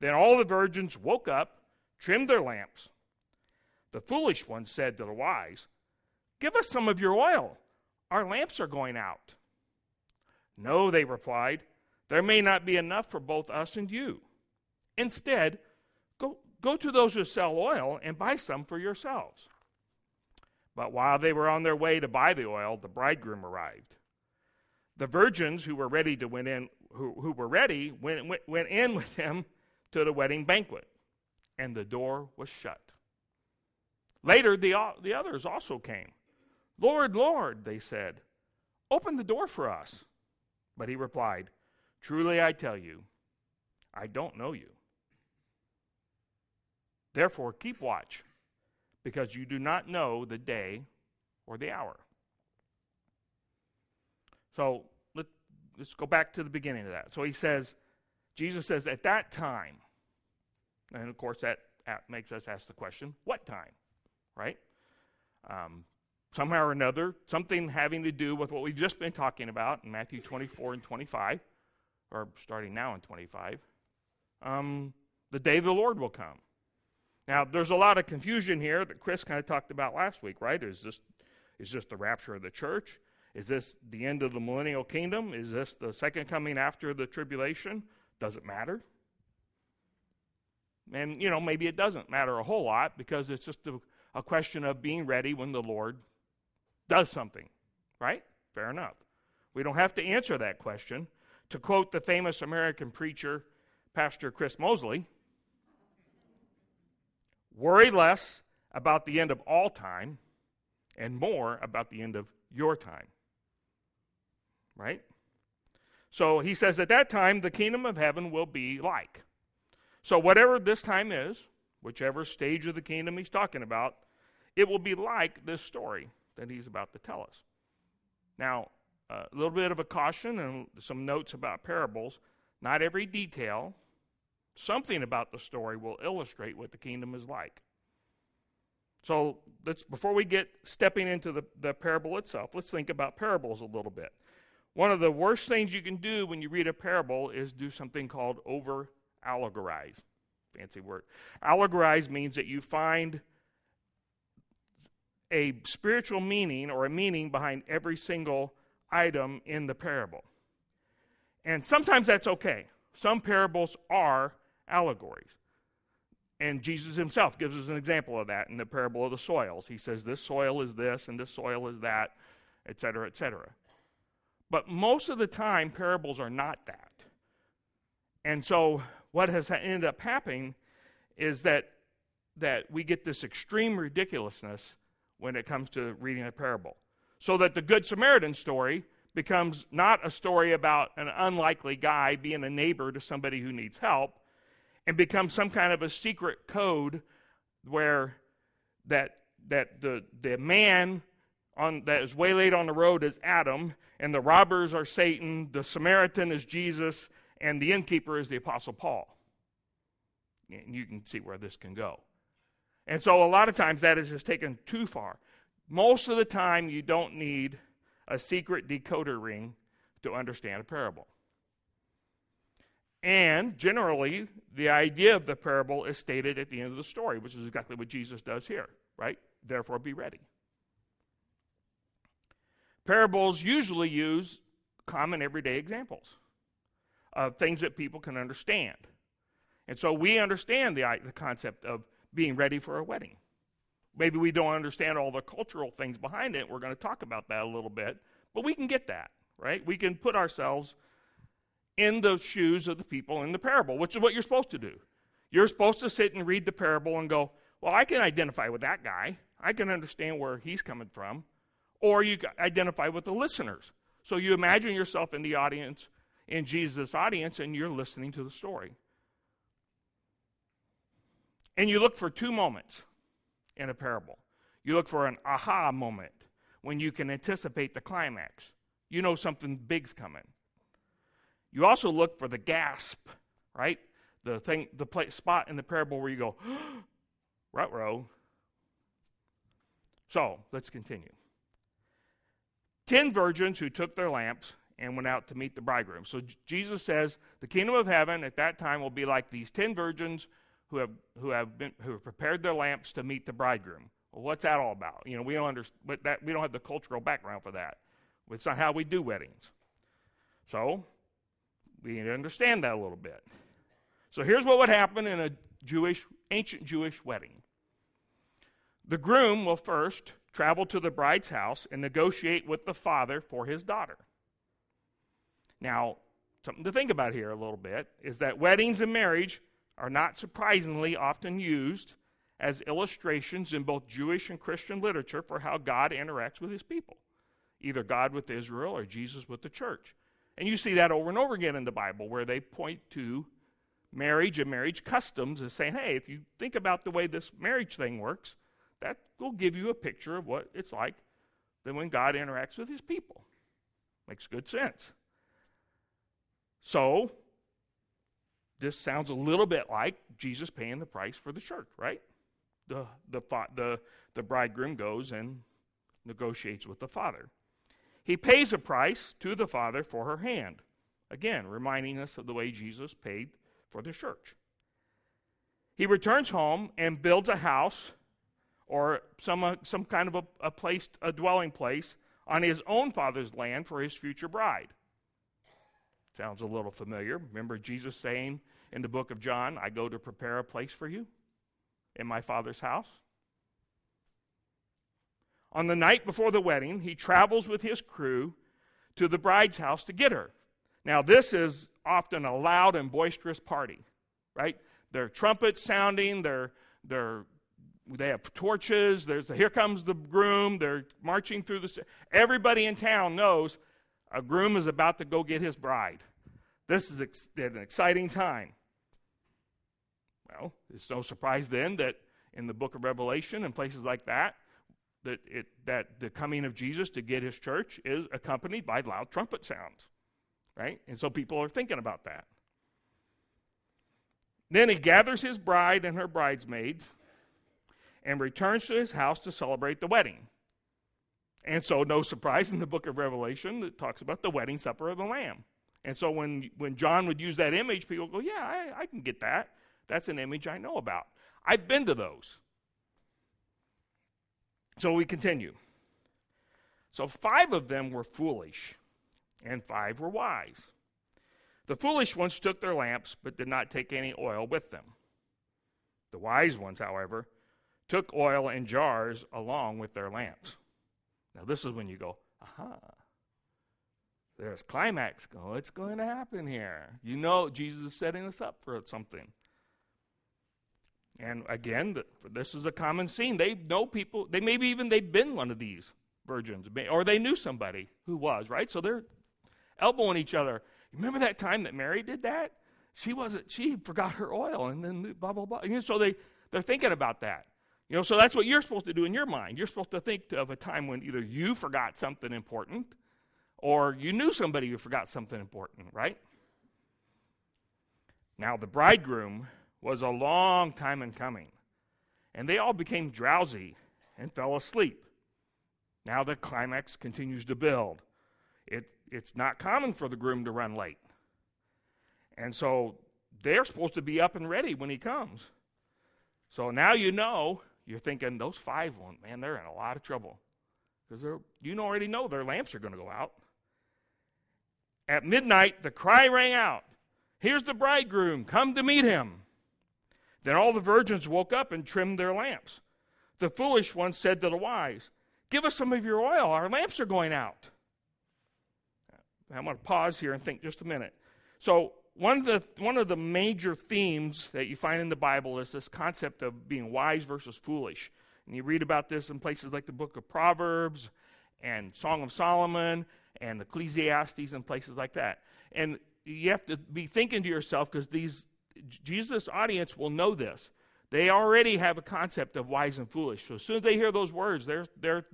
Then all the virgins woke up, trimmed their lamps. The foolish ones said to the wise, Give us some of your oil. Our lamps are going out. No, they replied, there may not be enough for both us and you. Instead, go, go to those who sell oil and buy some for yourselves. But while they were on their way to buy the oil, the bridegroom arrived. The virgins who were ready to went in, who, who were ready, went, went, went in with him to the wedding banquet, and the door was shut. Later, the, the others also came. Lord, Lord, they said, open the door for us. But he replied, Truly I tell you, I don't know you. Therefore, keep watch, because you do not know the day or the hour. So let, let's go back to the beginning of that. So he says, Jesus says, at that time, and of course that makes us ask the question, what time? Right? Um, somehow or another, something having to do with what we've just been talking about in Matthew 24 and 25, or starting now in 25, um, the day the Lord will come. Now, there's a lot of confusion here that Chris kind of talked about last week, right? Is this, is this the rapture of the church? Is this the end of the millennial kingdom? Is this the second coming after the tribulation? Does it matter? And, you know, maybe it doesn't matter a whole lot because it's just a, a question of being ready when the Lord does something, right? Fair enough. We don't have to answer that question. To quote the famous American preacher, Pastor Chris Mosley, worry less about the end of all time and more about the end of your time. Right? So he says, at that time, the kingdom of heaven will be like. So, whatever this time is, whichever stage of the kingdom he's talking about, it will be like this story that he's about to tell us. Now, a little bit of a caution and some notes about parables. Not every detail, something about the story will illustrate what the kingdom is like. So let's before we get stepping into the, the parable itself, let's think about parables a little bit. One of the worst things you can do when you read a parable is do something called over allegorize. fancy word. Allegorize means that you find a spiritual meaning or a meaning behind every single item in the parable. And sometimes that's okay. Some parables are allegories. And Jesus himself gives us an example of that in the parable of the soils. He says, This soil is this, and this soil is that, etc., etc. But most of the time, parables are not that. And so, what has ended up happening is that, that we get this extreme ridiculousness when it comes to reading a parable. So that the Good Samaritan story becomes not a story about an unlikely guy being a neighbor to somebody who needs help and becomes some kind of a secret code where that that the the man on that is waylaid on the road is Adam and the robbers are Satan, the Samaritan is Jesus, and the innkeeper is the apostle Paul. And you can see where this can go. And so a lot of times that is just taken too far. Most of the time, you don't need a secret decoder ring to understand a parable. And generally, the idea of the parable is stated at the end of the story, which is exactly what Jesus does here, right? Therefore, be ready. Parables usually use common everyday examples of things that people can understand. And so we understand the, the concept of being ready for a wedding. Maybe we don't understand all the cultural things behind it. We're going to talk about that a little bit, but we can get that, right? We can put ourselves in the shoes of the people in the parable, which is what you're supposed to do. You're supposed to sit and read the parable and go, well, I can identify with that guy. I can understand where he's coming from. Or you identify with the listeners. So you imagine yourself in the audience, in Jesus' audience, and you're listening to the story. And you look for two moments in a parable. You look for an aha moment when you can anticipate the climax. You know something big's coming. You also look for the gasp, right? The thing, the place, spot in the parable where you go, (gasps) rut row. So let's continue. Ten virgins who took their lamps and went out to meet the bridegroom. So Jesus says the kingdom of heaven at that time will be like these ten virgins who have who have been who have prepared their lamps to meet the bridegroom. Well, what's that all about? You know, we don't understand that we don't have the cultural background for that. It's not how we do weddings. So we need to understand that a little bit. So here's what would happen in a Jewish ancient Jewish wedding. The groom will first travel to the bride's house and negotiate with the father for his daughter. Now, something to think about here a little bit is that weddings and marriage are not surprisingly often used as illustrations in both Jewish and Christian literature for how God interacts with his people, either God with Israel or Jesus with the church. And you see that over and over again in the Bible where they point to marriage and marriage customs as saying, hey, if you think about the way this marriage thing works, that will give you a picture of what it's like then when God interacts with his people. Makes good sense. So, this sounds a little bit like Jesus paying the price for the church, right? The, the, the, the bridegroom goes and negotiates with the father. He pays a price to the father for her hand. Again, reminding us of the way Jesus paid for the church. He returns home and builds a house or some, uh, some kind of a, a place, a dwelling place on his own father's land for his future bride. Sounds a little familiar. Remember Jesus saying in the book of John, I go to prepare a place for you in my father's house? On the night before the wedding, he travels with his crew to the bride's house to get her. Now, this is often a loud and boisterous party, right? There are trumpets sounding, they're, they're, they have torches, there's, here comes the groom, they're marching through the. Everybody in town knows a groom is about to go get his bride. This is ex- an exciting time. Well, it's no surprise then that in the book of Revelation and places like that, that, it, that the coming of Jesus to get his church is accompanied by loud trumpet sounds. Right? And so people are thinking about that. Then he gathers his bride and her bridesmaids and returns to his house to celebrate the wedding. And so, no surprise in the book of Revelation, it talks about the wedding supper of the Lamb. And so, when, when John would use that image, people go, Yeah, I, I can get that. That's an image I know about. I've been to those. So we continue. So five of them were foolish, and five were wise. The foolish ones took their lamps, but did not take any oil with them. The wise ones, however, took oil in jars along with their lamps. Now, this is when you go, aha, there's climax. Go, what's going to happen here? You know, Jesus is setting us up for something. And again, the, this is a common scene. They know people, they maybe even they'd been one of these virgins, or they knew somebody who was, right? So they're elbowing each other. Remember that time that Mary did that? She wasn't, she forgot her oil, and then blah, blah, blah. And so they, they're thinking about that. You know, so that's what you're supposed to do in your mind. You're supposed to think of a time when either you forgot something important or you knew somebody who forgot something important, right? Now, the bridegroom was a long time in coming, and they all became drowsy and fell asleep. Now the climax continues to build. It, it's not common for the groom to run late. And so they're supposed to be up and ready when he comes. So now you know, you're thinking, those five, man, they're in a lot of trouble. Because you already know their lamps are going to go out. At midnight, the cry rang out Here's the bridegroom, come to meet him. Then all the virgins woke up and trimmed their lamps. The foolish ones said to the wise, Give us some of your oil, our lamps are going out. I'm going to pause here and think just a minute. So, one of, the, one of the major themes that you find in the Bible is this concept of being wise versus foolish. And you read about this in places like the book of Proverbs and Song of Solomon and Ecclesiastes and places like that. And you have to be thinking to yourself because these Jesus' audience will know this. They already have a concept of wise and foolish. So as soon as they hear those words, they're they're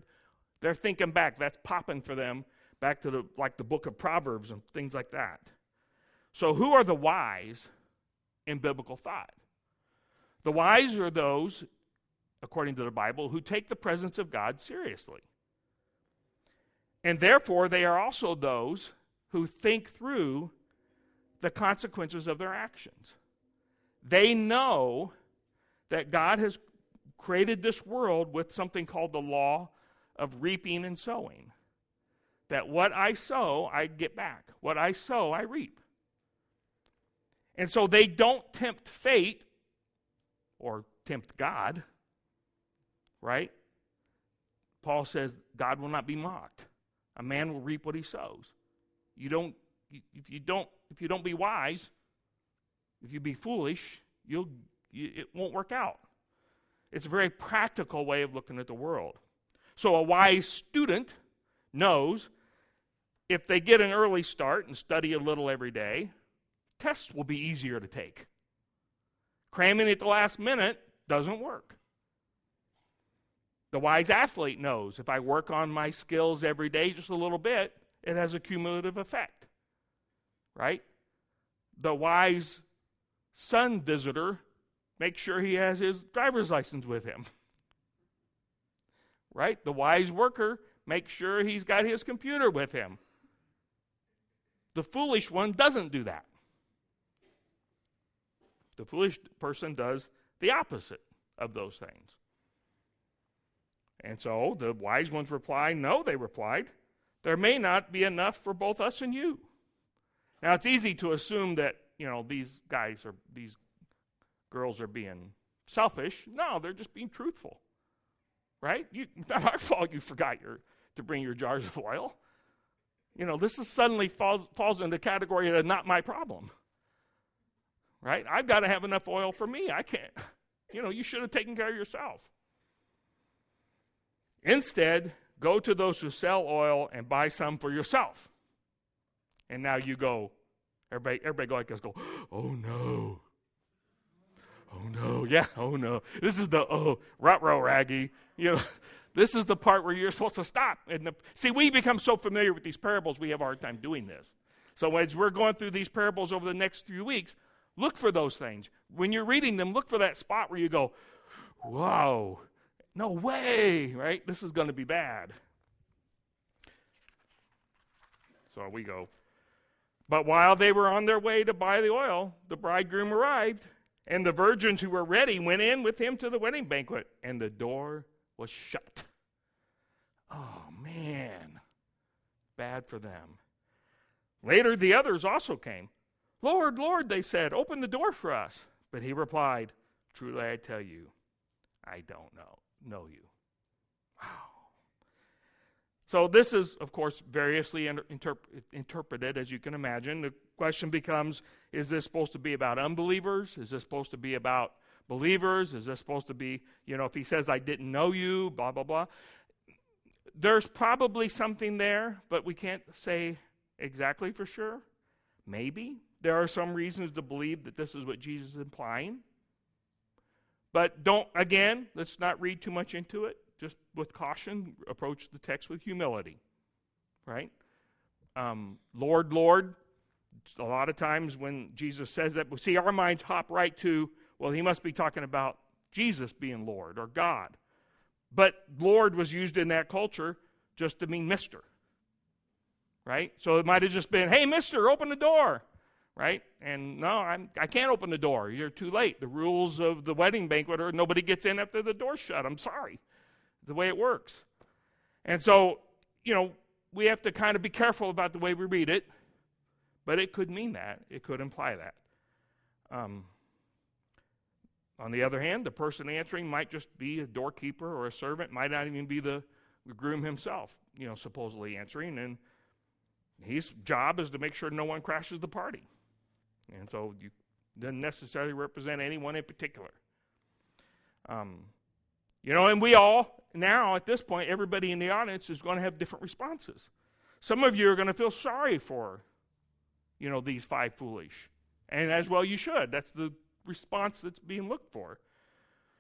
they're thinking back. That's popping for them back to the like the book of Proverbs and things like that. So who are the wise in biblical thought? The wise are those, according to the Bible, who take the presence of God seriously. And therefore, they are also those who think through the consequences of their actions. They know that God has created this world with something called the law of reaping and sowing. That what I sow, I get back. What I sow, I reap. And so they don't tempt fate or tempt God, right? Paul says God will not be mocked. A man will reap what he sows. You don't if you don't if you don't be wise, if you be foolish, you'll you, it won't work out. It's a very practical way of looking at the world. So a wise student knows if they get an early start and study a little every day, tests will be easier to take. Cramming at the last minute doesn't work. The wise athlete knows if I work on my skills every day just a little bit, it has a cumulative effect. Right? The wise son visitor makes sure he has his driver's license with him. Right? The wise worker makes sure he's got his computer with him. The foolish one doesn't do that. The foolish person does the opposite of those things. And so the wise ones reply, No, they replied. There may not be enough for both us and you. Now it's easy to assume that, you know, these guys or these girls are being selfish. No, they're just being truthful. Right? You, (laughs) not our fault you forgot your to bring your jars of oil. You know, this is suddenly falls, falls into the category of not my problem. Right? I've got to have enough oil for me. I can't. You know, you should have taken care of yourself. Instead, go to those who sell oil and buy some for yourself. And now you go, everybody, everybody go like this, go, (gasps) oh no. Oh no, yeah, oh no. This is the oh rut row raggy. You know, (laughs) this is the part where you're supposed to stop. And the, see, we become so familiar with these parables, we have a hard time doing this. So as we're going through these parables over the next few weeks, look for those things. When you're reading them, look for that spot where you go, whoa, no way!" Right? This is going to be bad. So we go. But while they were on their way to buy the oil, the bridegroom arrived, And the virgins who were ready went in with him to the wedding banquet, and the door was shut. Oh, man. Bad for them. Later, the others also came. Lord, Lord, they said, open the door for us. But he replied, Truly I tell you, I don't know, know you. Wow. So, this is, of course, variously interp- interpreted, as you can imagine. The question becomes is this supposed to be about unbelievers? Is this supposed to be about believers? Is this supposed to be, you know, if he says, I didn't know you, blah, blah, blah? There's probably something there, but we can't say exactly for sure. Maybe. There are some reasons to believe that this is what Jesus is implying. But don't, again, let's not read too much into it just with caution, approach the text with humility, right? Um, Lord, Lord, a lot of times when Jesus says that, we see our minds hop right to, well, he must be talking about Jesus being Lord or God. But Lord was used in that culture just to mean Mister, right? So it might have just been, hey, Mister, open the door, right? And no, I'm, I can't open the door. You're too late. The rules of the wedding banquet are nobody gets in after the door's shut. I'm sorry the way it works. And so, you know, we have to kind of be careful about the way we read it, but it could mean that. It could imply that. Um, on the other hand, the person answering might just be a doorkeeper or a servant, might not even be the, groom himself, you know, supposedly answering. And his job is to make sure no one crashes the party. And so you doesn't necessarily represent anyone in particular. Um, you know, and we all, now at this point, everybody in the audience is going to have different responses. Some of you are going to feel sorry for, you know, these five foolish. And as well you should. That's the response that's being looked for.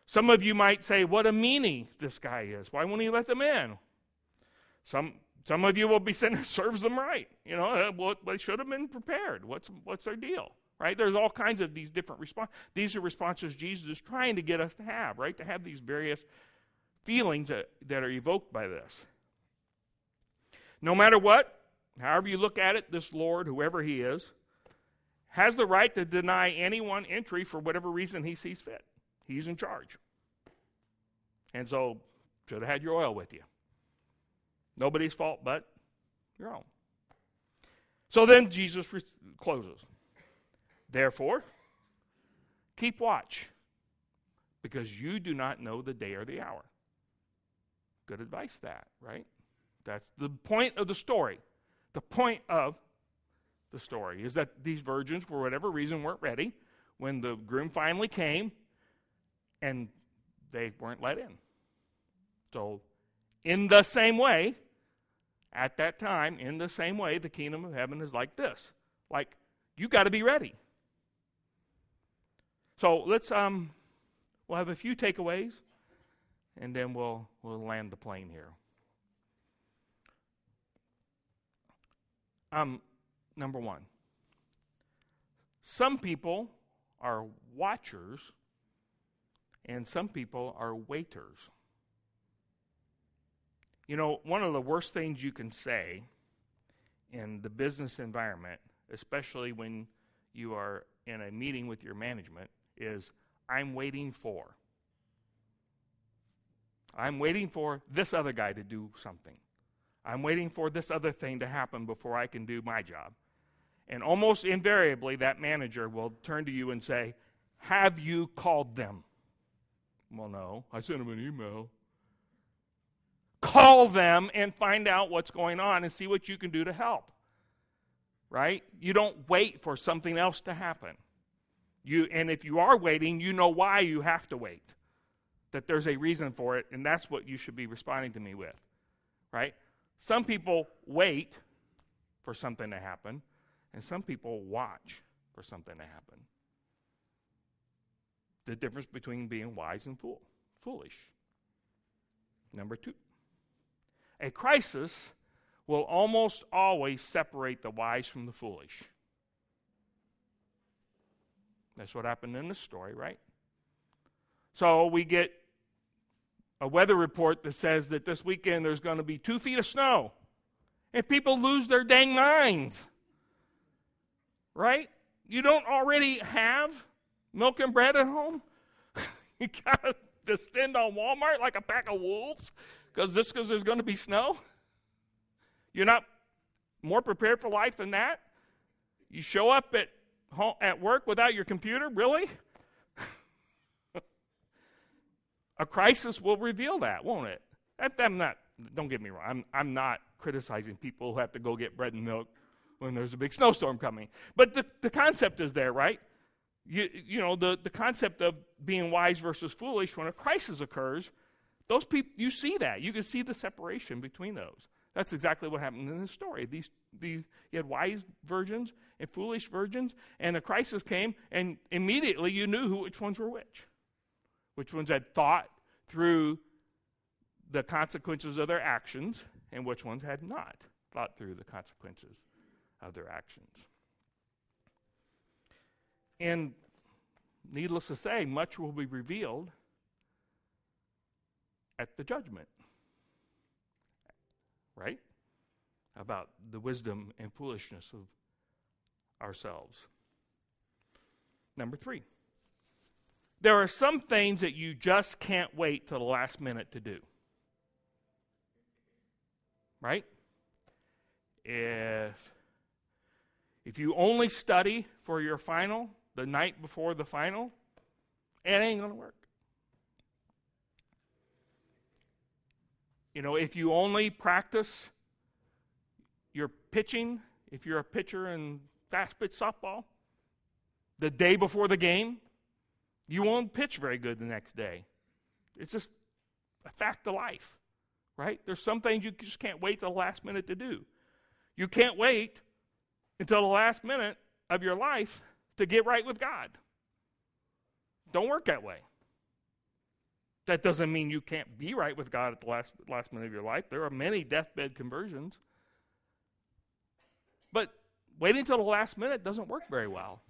Some of you might say, What a meanie this guy is. Why won't he let them in? Some, some of you will be saying, (laughs) Serves them right. You know, uh, well, they should have been prepared. What's, what's their deal? right? There's all kinds of these different responses. These are responses Jesus is trying to get us to have, right? To have these various feelings that, that are evoked by this. No matter what, however you look at it, this Lord, whoever he is, has the right to deny anyone entry for whatever reason he sees fit. He's in charge. And so, should have had your oil with you. Nobody's fault but your own. So then Jesus re- closes. Therefore, keep watch, because you do not know the day or the hour. Good advice, that, right? That's the point of the story. The point of the story is that these virgins, for whatever reason, weren't ready when the groom finally came and they weren't let in. So, in the same way, at that time, in the same way, the kingdom of heaven is like this. Like, you got to be ready. So let's um, we'll have a few takeaways, and then we'll we'll land the plane here. Um, number one. Some people are watchers, and some people are waiters. You know, one of the worst things you can say in the business environment, especially when you are in a meeting with your management, is I'm waiting for. I'm waiting for this other guy to do something. I'm waiting for this other thing to happen before I can do my job. And almost invariably, that manager will turn to you and say, Have you called them? Well, no. I sent them an email. Call them and find out what's going on and see what you can do to help. Right? You don't wait for something else to happen. You, and if you are waiting, you know why you have to wait. That there's a reason for it, and that's what you should be responding to me with. Right? Some people wait for something to happen, and some people watch for something to happen. The difference between being wise and fool, foolish. Number two, a crisis will almost always separate the wise from the foolish. That's what happened in the story, right? So we get a weather report that says that this weekend there's going to be two feet of snow. And people lose their dang minds. Right? You don't already have milk and bread at home? (laughs) you got to descend on Walmart like a pack of wolves because just because there's going to be snow? You're not more prepared for life than that? You show up at home, at work without your computer? Really? (laughs) a crisis will reveal that, won't it? I'm not. Don't get me wrong. I'm, I'm not criticizing people who have to go get bread and milk when there's a big snowstorm coming. But the, the concept is there, right? You, you know, the, the concept of being wise versus foolish when a crisis occurs, those people, you see that. You can see the separation between those. That's exactly what happened in this story. These, these, you had wise virgins and foolish virgins, and a crisis came, and immediately you knew who, which ones were which. Which ones had thought through the consequences of their actions, and which ones had not thought through the consequences of their actions. And needless to say, much will be revealed at the judgment. Right? About the wisdom and foolishness of ourselves. Number three, there are some things that you just can't wait till the last minute to do. Right? If if you only study for your final the night before the final, it ain't going to work. You know, if you only practice your pitching, if you're a pitcher in fast pitch softball, the day before the game, you won't pitch very good the next day. It's just a fact of life, right? There's some things you just can't wait till the last minute to do. You can't wait until the last minute of your life to get right with God. Don't work that way. That doesn't mean you can't be right with God at the last, last minute of your life. There are many deathbed conversions. But waiting until the last minute doesn't work very well.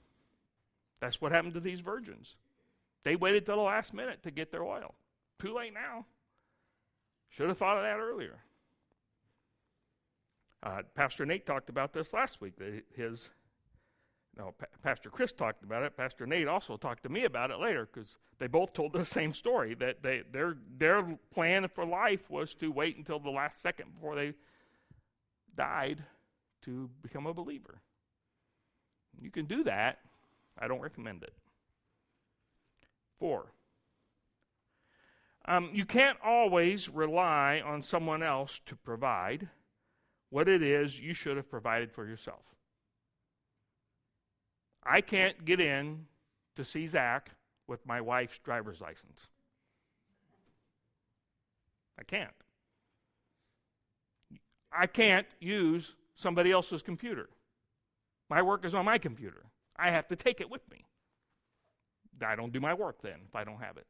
That's what happened to these virgins. They waited till the last minute to get their oil. Too late now. Should have thought of that earlier. Uh, Pastor Nate talked about this last week. His no, pa- Pastor Chris talked about it. Pastor Nate also talked to me about it later because they both told the (laughs) same story that they, their, their plan for life was to wait until the last second before they died to become a believer. You can do that. I don't recommend it. Four. Um, you can't always rely on someone else to provide what it is you should have provided for yourself. I can't get in to see Zach with my wife's driver's license. I can't. I can't use somebody else's computer. My work is on my computer. I have to take it with me. I don't do my work then if I don't have it.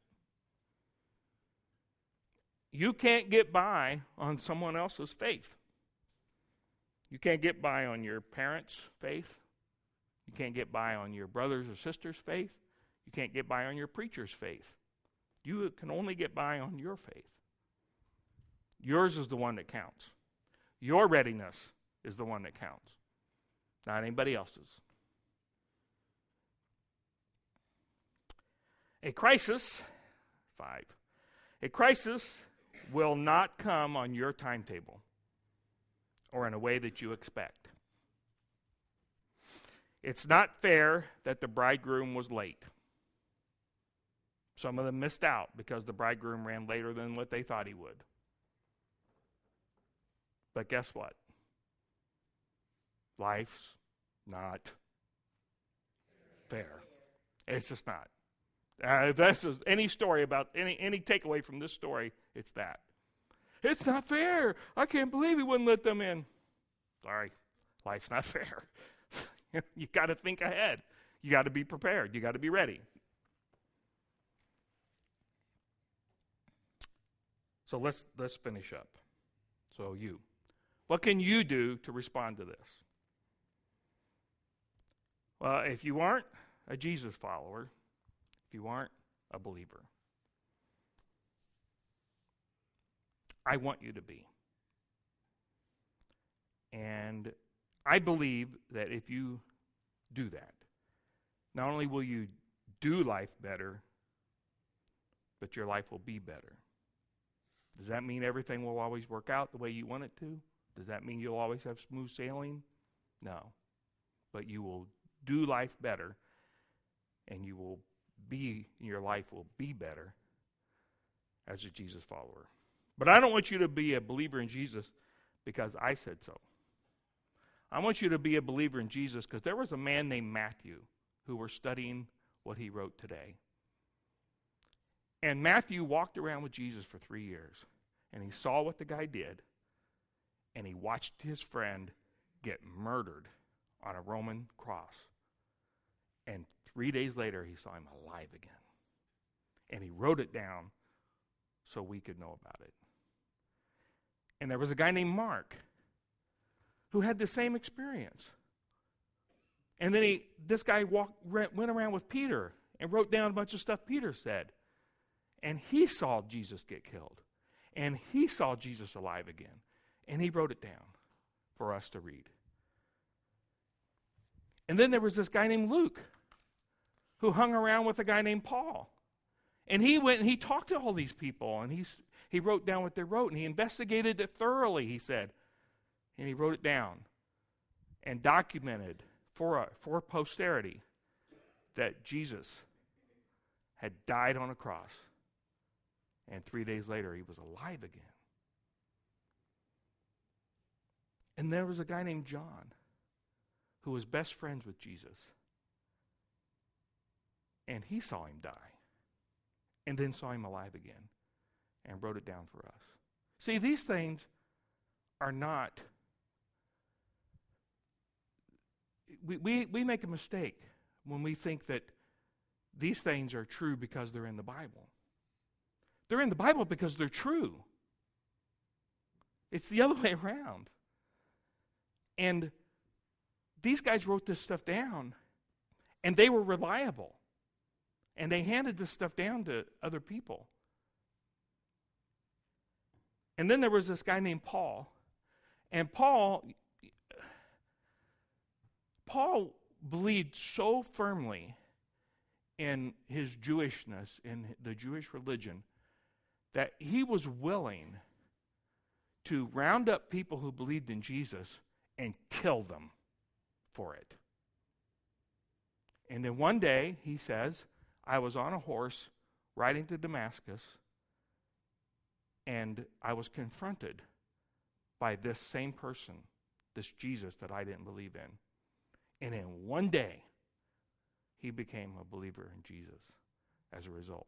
You can't get by on someone else's faith. You can't get by on your parents' faith. You can't get by on your brother's or sister's faith. You can't get by on your preacher's faith. You can only get by on your faith. Yours is the one that counts. Your readiness is the one that counts, not anybody else's. A crisis, five, a crisis will not come on your timetable or in a way that you expect. It's not fair that the bridegroom was late. Some of them missed out because the bridegroom ran later than what they thought he would. But guess what? Life's not fair. It's just not. Uh, if that's any story about any any takeaway from this story, it's that. It's not fair. I can't believe he wouldn't let them in. Sorry, life's not (laughs) fair. (laughs) you got to think ahead. You got to be prepared. You got to be ready. So let's let's finish up. So you. What can you do to respond to this? Well, if you aren't a Jesus follower, if you aren't a believer, I want you to be. And I believe that if you do that, not only will you do life better, but your life will be better. Does that mean everything will always work out the way you want it to? Does that mean you'll always have smooth sailing? No. But you will do life better, and you will be, your life will be better as a Jesus follower. But I don't want you to be a believer in Jesus because I said so. I want you to be a believer in Jesus because there was a man named Matthew who were studying what he wrote today. And Matthew walked around with Jesus for three years, and he saw what the guy did, and he watched his friend get murdered on a Roman cross. And three days later, he saw him alive again. And he wrote it down so we could know about it. And there was a guy named Mark who had the same experience. And then he, this guy walked, went around with Peter and wrote down a bunch of stuff Peter said. And he saw Jesus get killed. And he saw Jesus alive again. And he wrote it down for us to read. And then there was this guy named Luke who hung around with a guy named Paul. And he went and he talked to all these people and he's, he wrote down what they wrote and he investigated it thoroughly, he said. And he wrote it down and documented for, uh, for posterity that Jesus had died on a cross. And three days later, he was alive again. And there was a guy named John who was best friends with Jesus. And he saw him die and then saw him alive again and wrote it down for us. See, these things are not. We, we, we make a mistake when we think that these things are true because they're in the Bible. They're in the Bible because they're true. It's the other (laughs) way around. And these guys wrote this stuff down, and they were reliable. And they handed this stuff down to other people. And then there was this guy named Paul. And Paul Paul believed so firmly in his Jewishness, in the Jewish religion, that he was willing to round up people who believed in Jesus and kill them for it. And then one day, he says, I was on a horse riding to Damascus, and I was confronted by this same person, this Jesus that I didn't believe in. And in one day, he became a believer in Jesus as a result.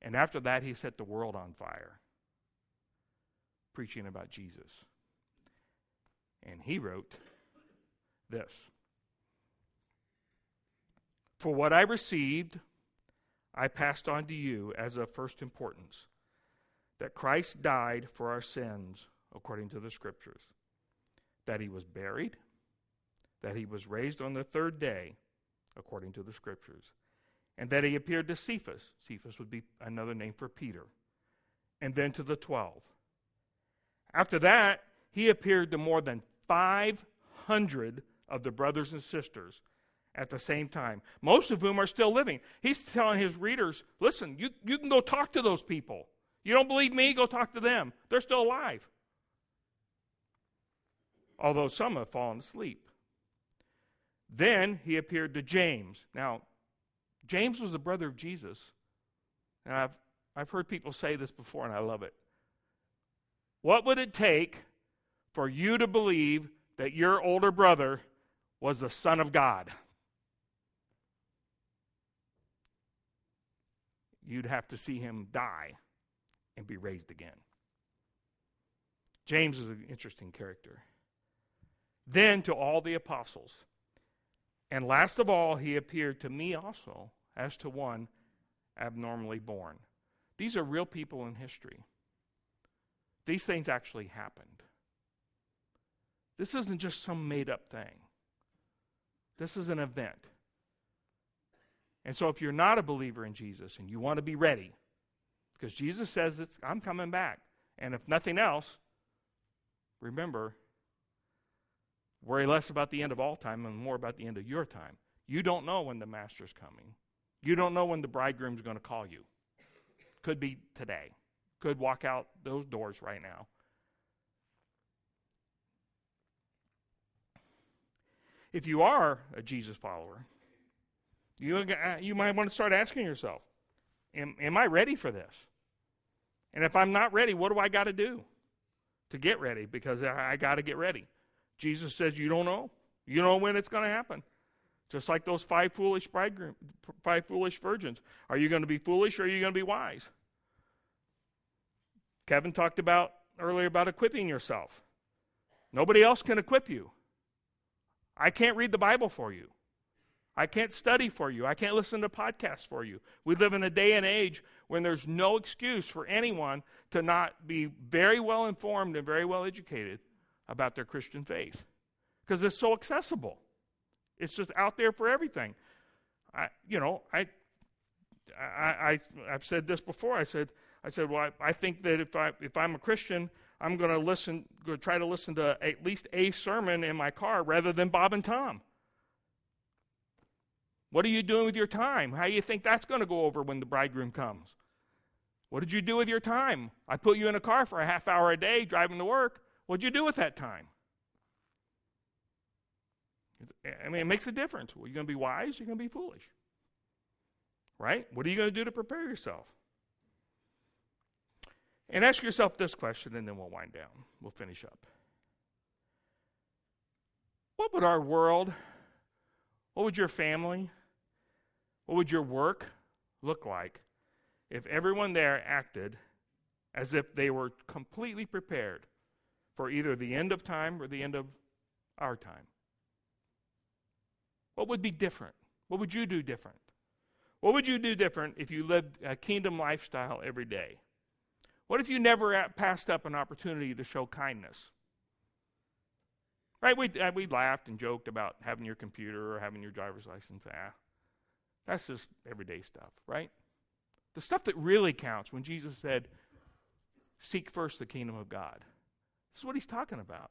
And after that, he set the world on fire, preaching about Jesus. And he wrote this For what I received, I passed on to you as of first importance that Christ died for our sins according to the Scriptures, that he was buried, that he was raised on the third day according to the Scriptures, and that he appeared to Cephas. Cephas would be another name for Peter, and then to the twelve. After that, he appeared to more than 500 of the brothers and sisters at the same time, most of whom are still living. He's telling his readers listen, you, you can go talk to those people. You don't believe me? Go talk to them. They're still alive. Although some have fallen asleep. Then he appeared to James. Now, James was the brother of Jesus. And I've, I've heard people say this before, and I love it. What would it take for you to believe that your older brother was the Son of God? you'd have to see him die and be raised again. James is an interesting character. Then to all the apostles. And last of all, he appeared to me also as to one abnormally born. These are real people in history. These things actually happened. This isn't just some made up thing, this is an event. And so, if you're not a believer in Jesus and you want to be ready, because Jesus says, I'm coming back. And if nothing else, remember, worry less about the end of all time and more about the end of your time. You don't know when the Master's coming. You don't know when the bridegroom's going to call you. Could be today. Could walk out those doors right now. If you are a Jesus follower, you, you might want to start asking yourself am, am I ready for this? And if I'm not ready, what do I got to do to get ready? Because I, I got to get ready. Jesus says, You don't know. You don't know when it's going to happen. Just like those five foolish bridegroom, five foolish virgins. Are you going to be foolish or are you going to be wise? Kevin talked about earlier about equipping yourself. Nobody else can equip you. I can't read the Bible for you. I can't study for you. I can't listen to podcasts for you. We live in a day and age when there's no excuse for anyone to not be very well informed and very well educated about their Christian faith because it's so accessible. It's just out there for everything. I, you know, I, I, I, have said this before. I said, I said, well, I, I think that if I, if I'm a Christian, I'm going to listen, going to try to listen to at least a sermon in my car rather than Bob and Tom. What are you doing with your time? How do you think that's going to go over when the bridegroom comes? What did you do with your time? I put you in a car for a half hour a day driving to work. What'd you do with that time? I mean, it makes a difference. Are you going to be wise? You're going to be foolish. Right? What are you going to do to prepare yourself? And ask yourself this question, and then we'll wind down. We'll finish up. What would our world, what would your family, what would your work look like if everyone there acted as if they were completely prepared for either the end of time or the end of our time? What would be different? What would you do different? What would you do different if you lived a kingdom lifestyle every day? What if you never passed up an opportunity to show kindness? Right? We, uh, we laughed and joked about having your computer or having your driver's license. Ah, that's just everyday stuff, right? The stuff that really counts when Jesus said, Seek first the kingdom of God. This is what he's talking about.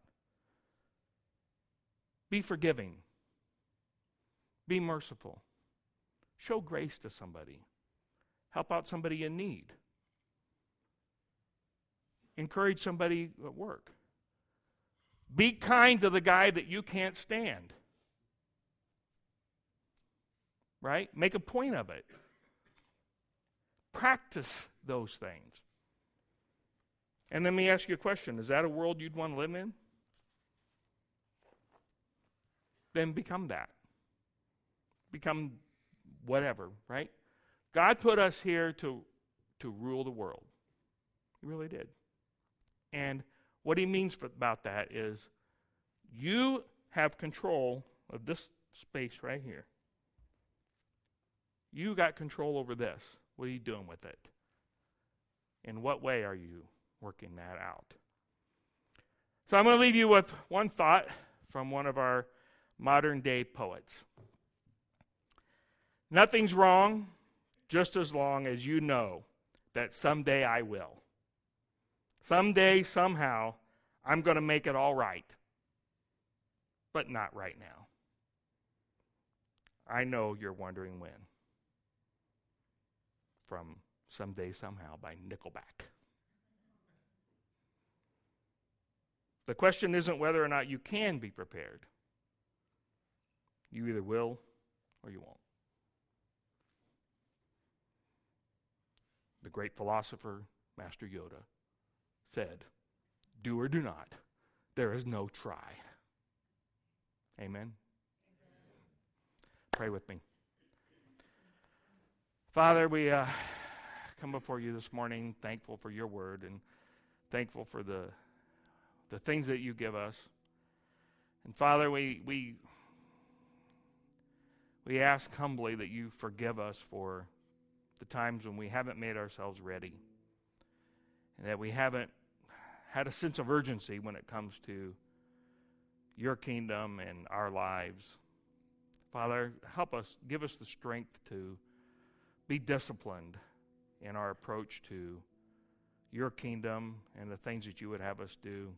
Be forgiving, be merciful, show grace to somebody, help out somebody in need, encourage somebody at work. Be kind to the guy that you can't stand. Right? Make a point of it. Practice those things. And let me ask you a question Is that a world you'd want to live in? Then become that. Become whatever, right? God put us here to, to rule the world. He really did. And what he means for, about that is you have control of this space right here. You got control over this. What are you doing with it? In what way are you working that out? So I'm going to leave you with one thought from one of our modern day poets. Nothing's wrong just as long as you know that someday I will. Someday, somehow, I'm going to make it all right. But not right now. I know you're wondering when. From Someday, Somehow by Nickelback. The question isn't whether or not you can be prepared. You either will or you won't. The great philosopher, Master Yoda, said, Do or do not. There is no try. Amen. Pray with me. Father, we uh, come before you this morning thankful for your word and thankful for the, the things that you give us. And Father, we, we, we ask humbly that you forgive us for the times when we haven't made ourselves ready and that we haven't had a sense of urgency when it comes to your kingdom and our lives. Father, help us, give us the strength to be disciplined in our approach to your kingdom and the things that you would have us do.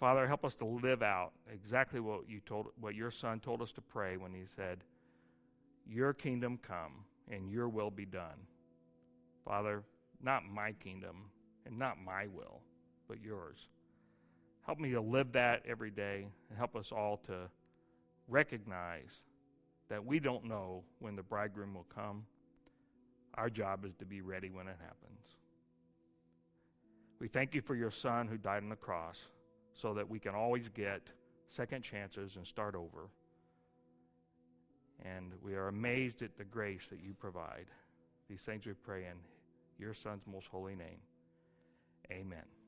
Father, help us to live out exactly what you told what your son told us to pray when he said, "Your kingdom come and your will be done. Father, not my kingdom and not my will, but yours. Help me to live that every day and help us all to recognize that we don't know when the bridegroom will come. Our job is to be ready when it happens. We thank you for your son who died on the cross so that we can always get second chances and start over. And we are amazed at the grace that you provide. These things we pray in your son's most holy name. Amen.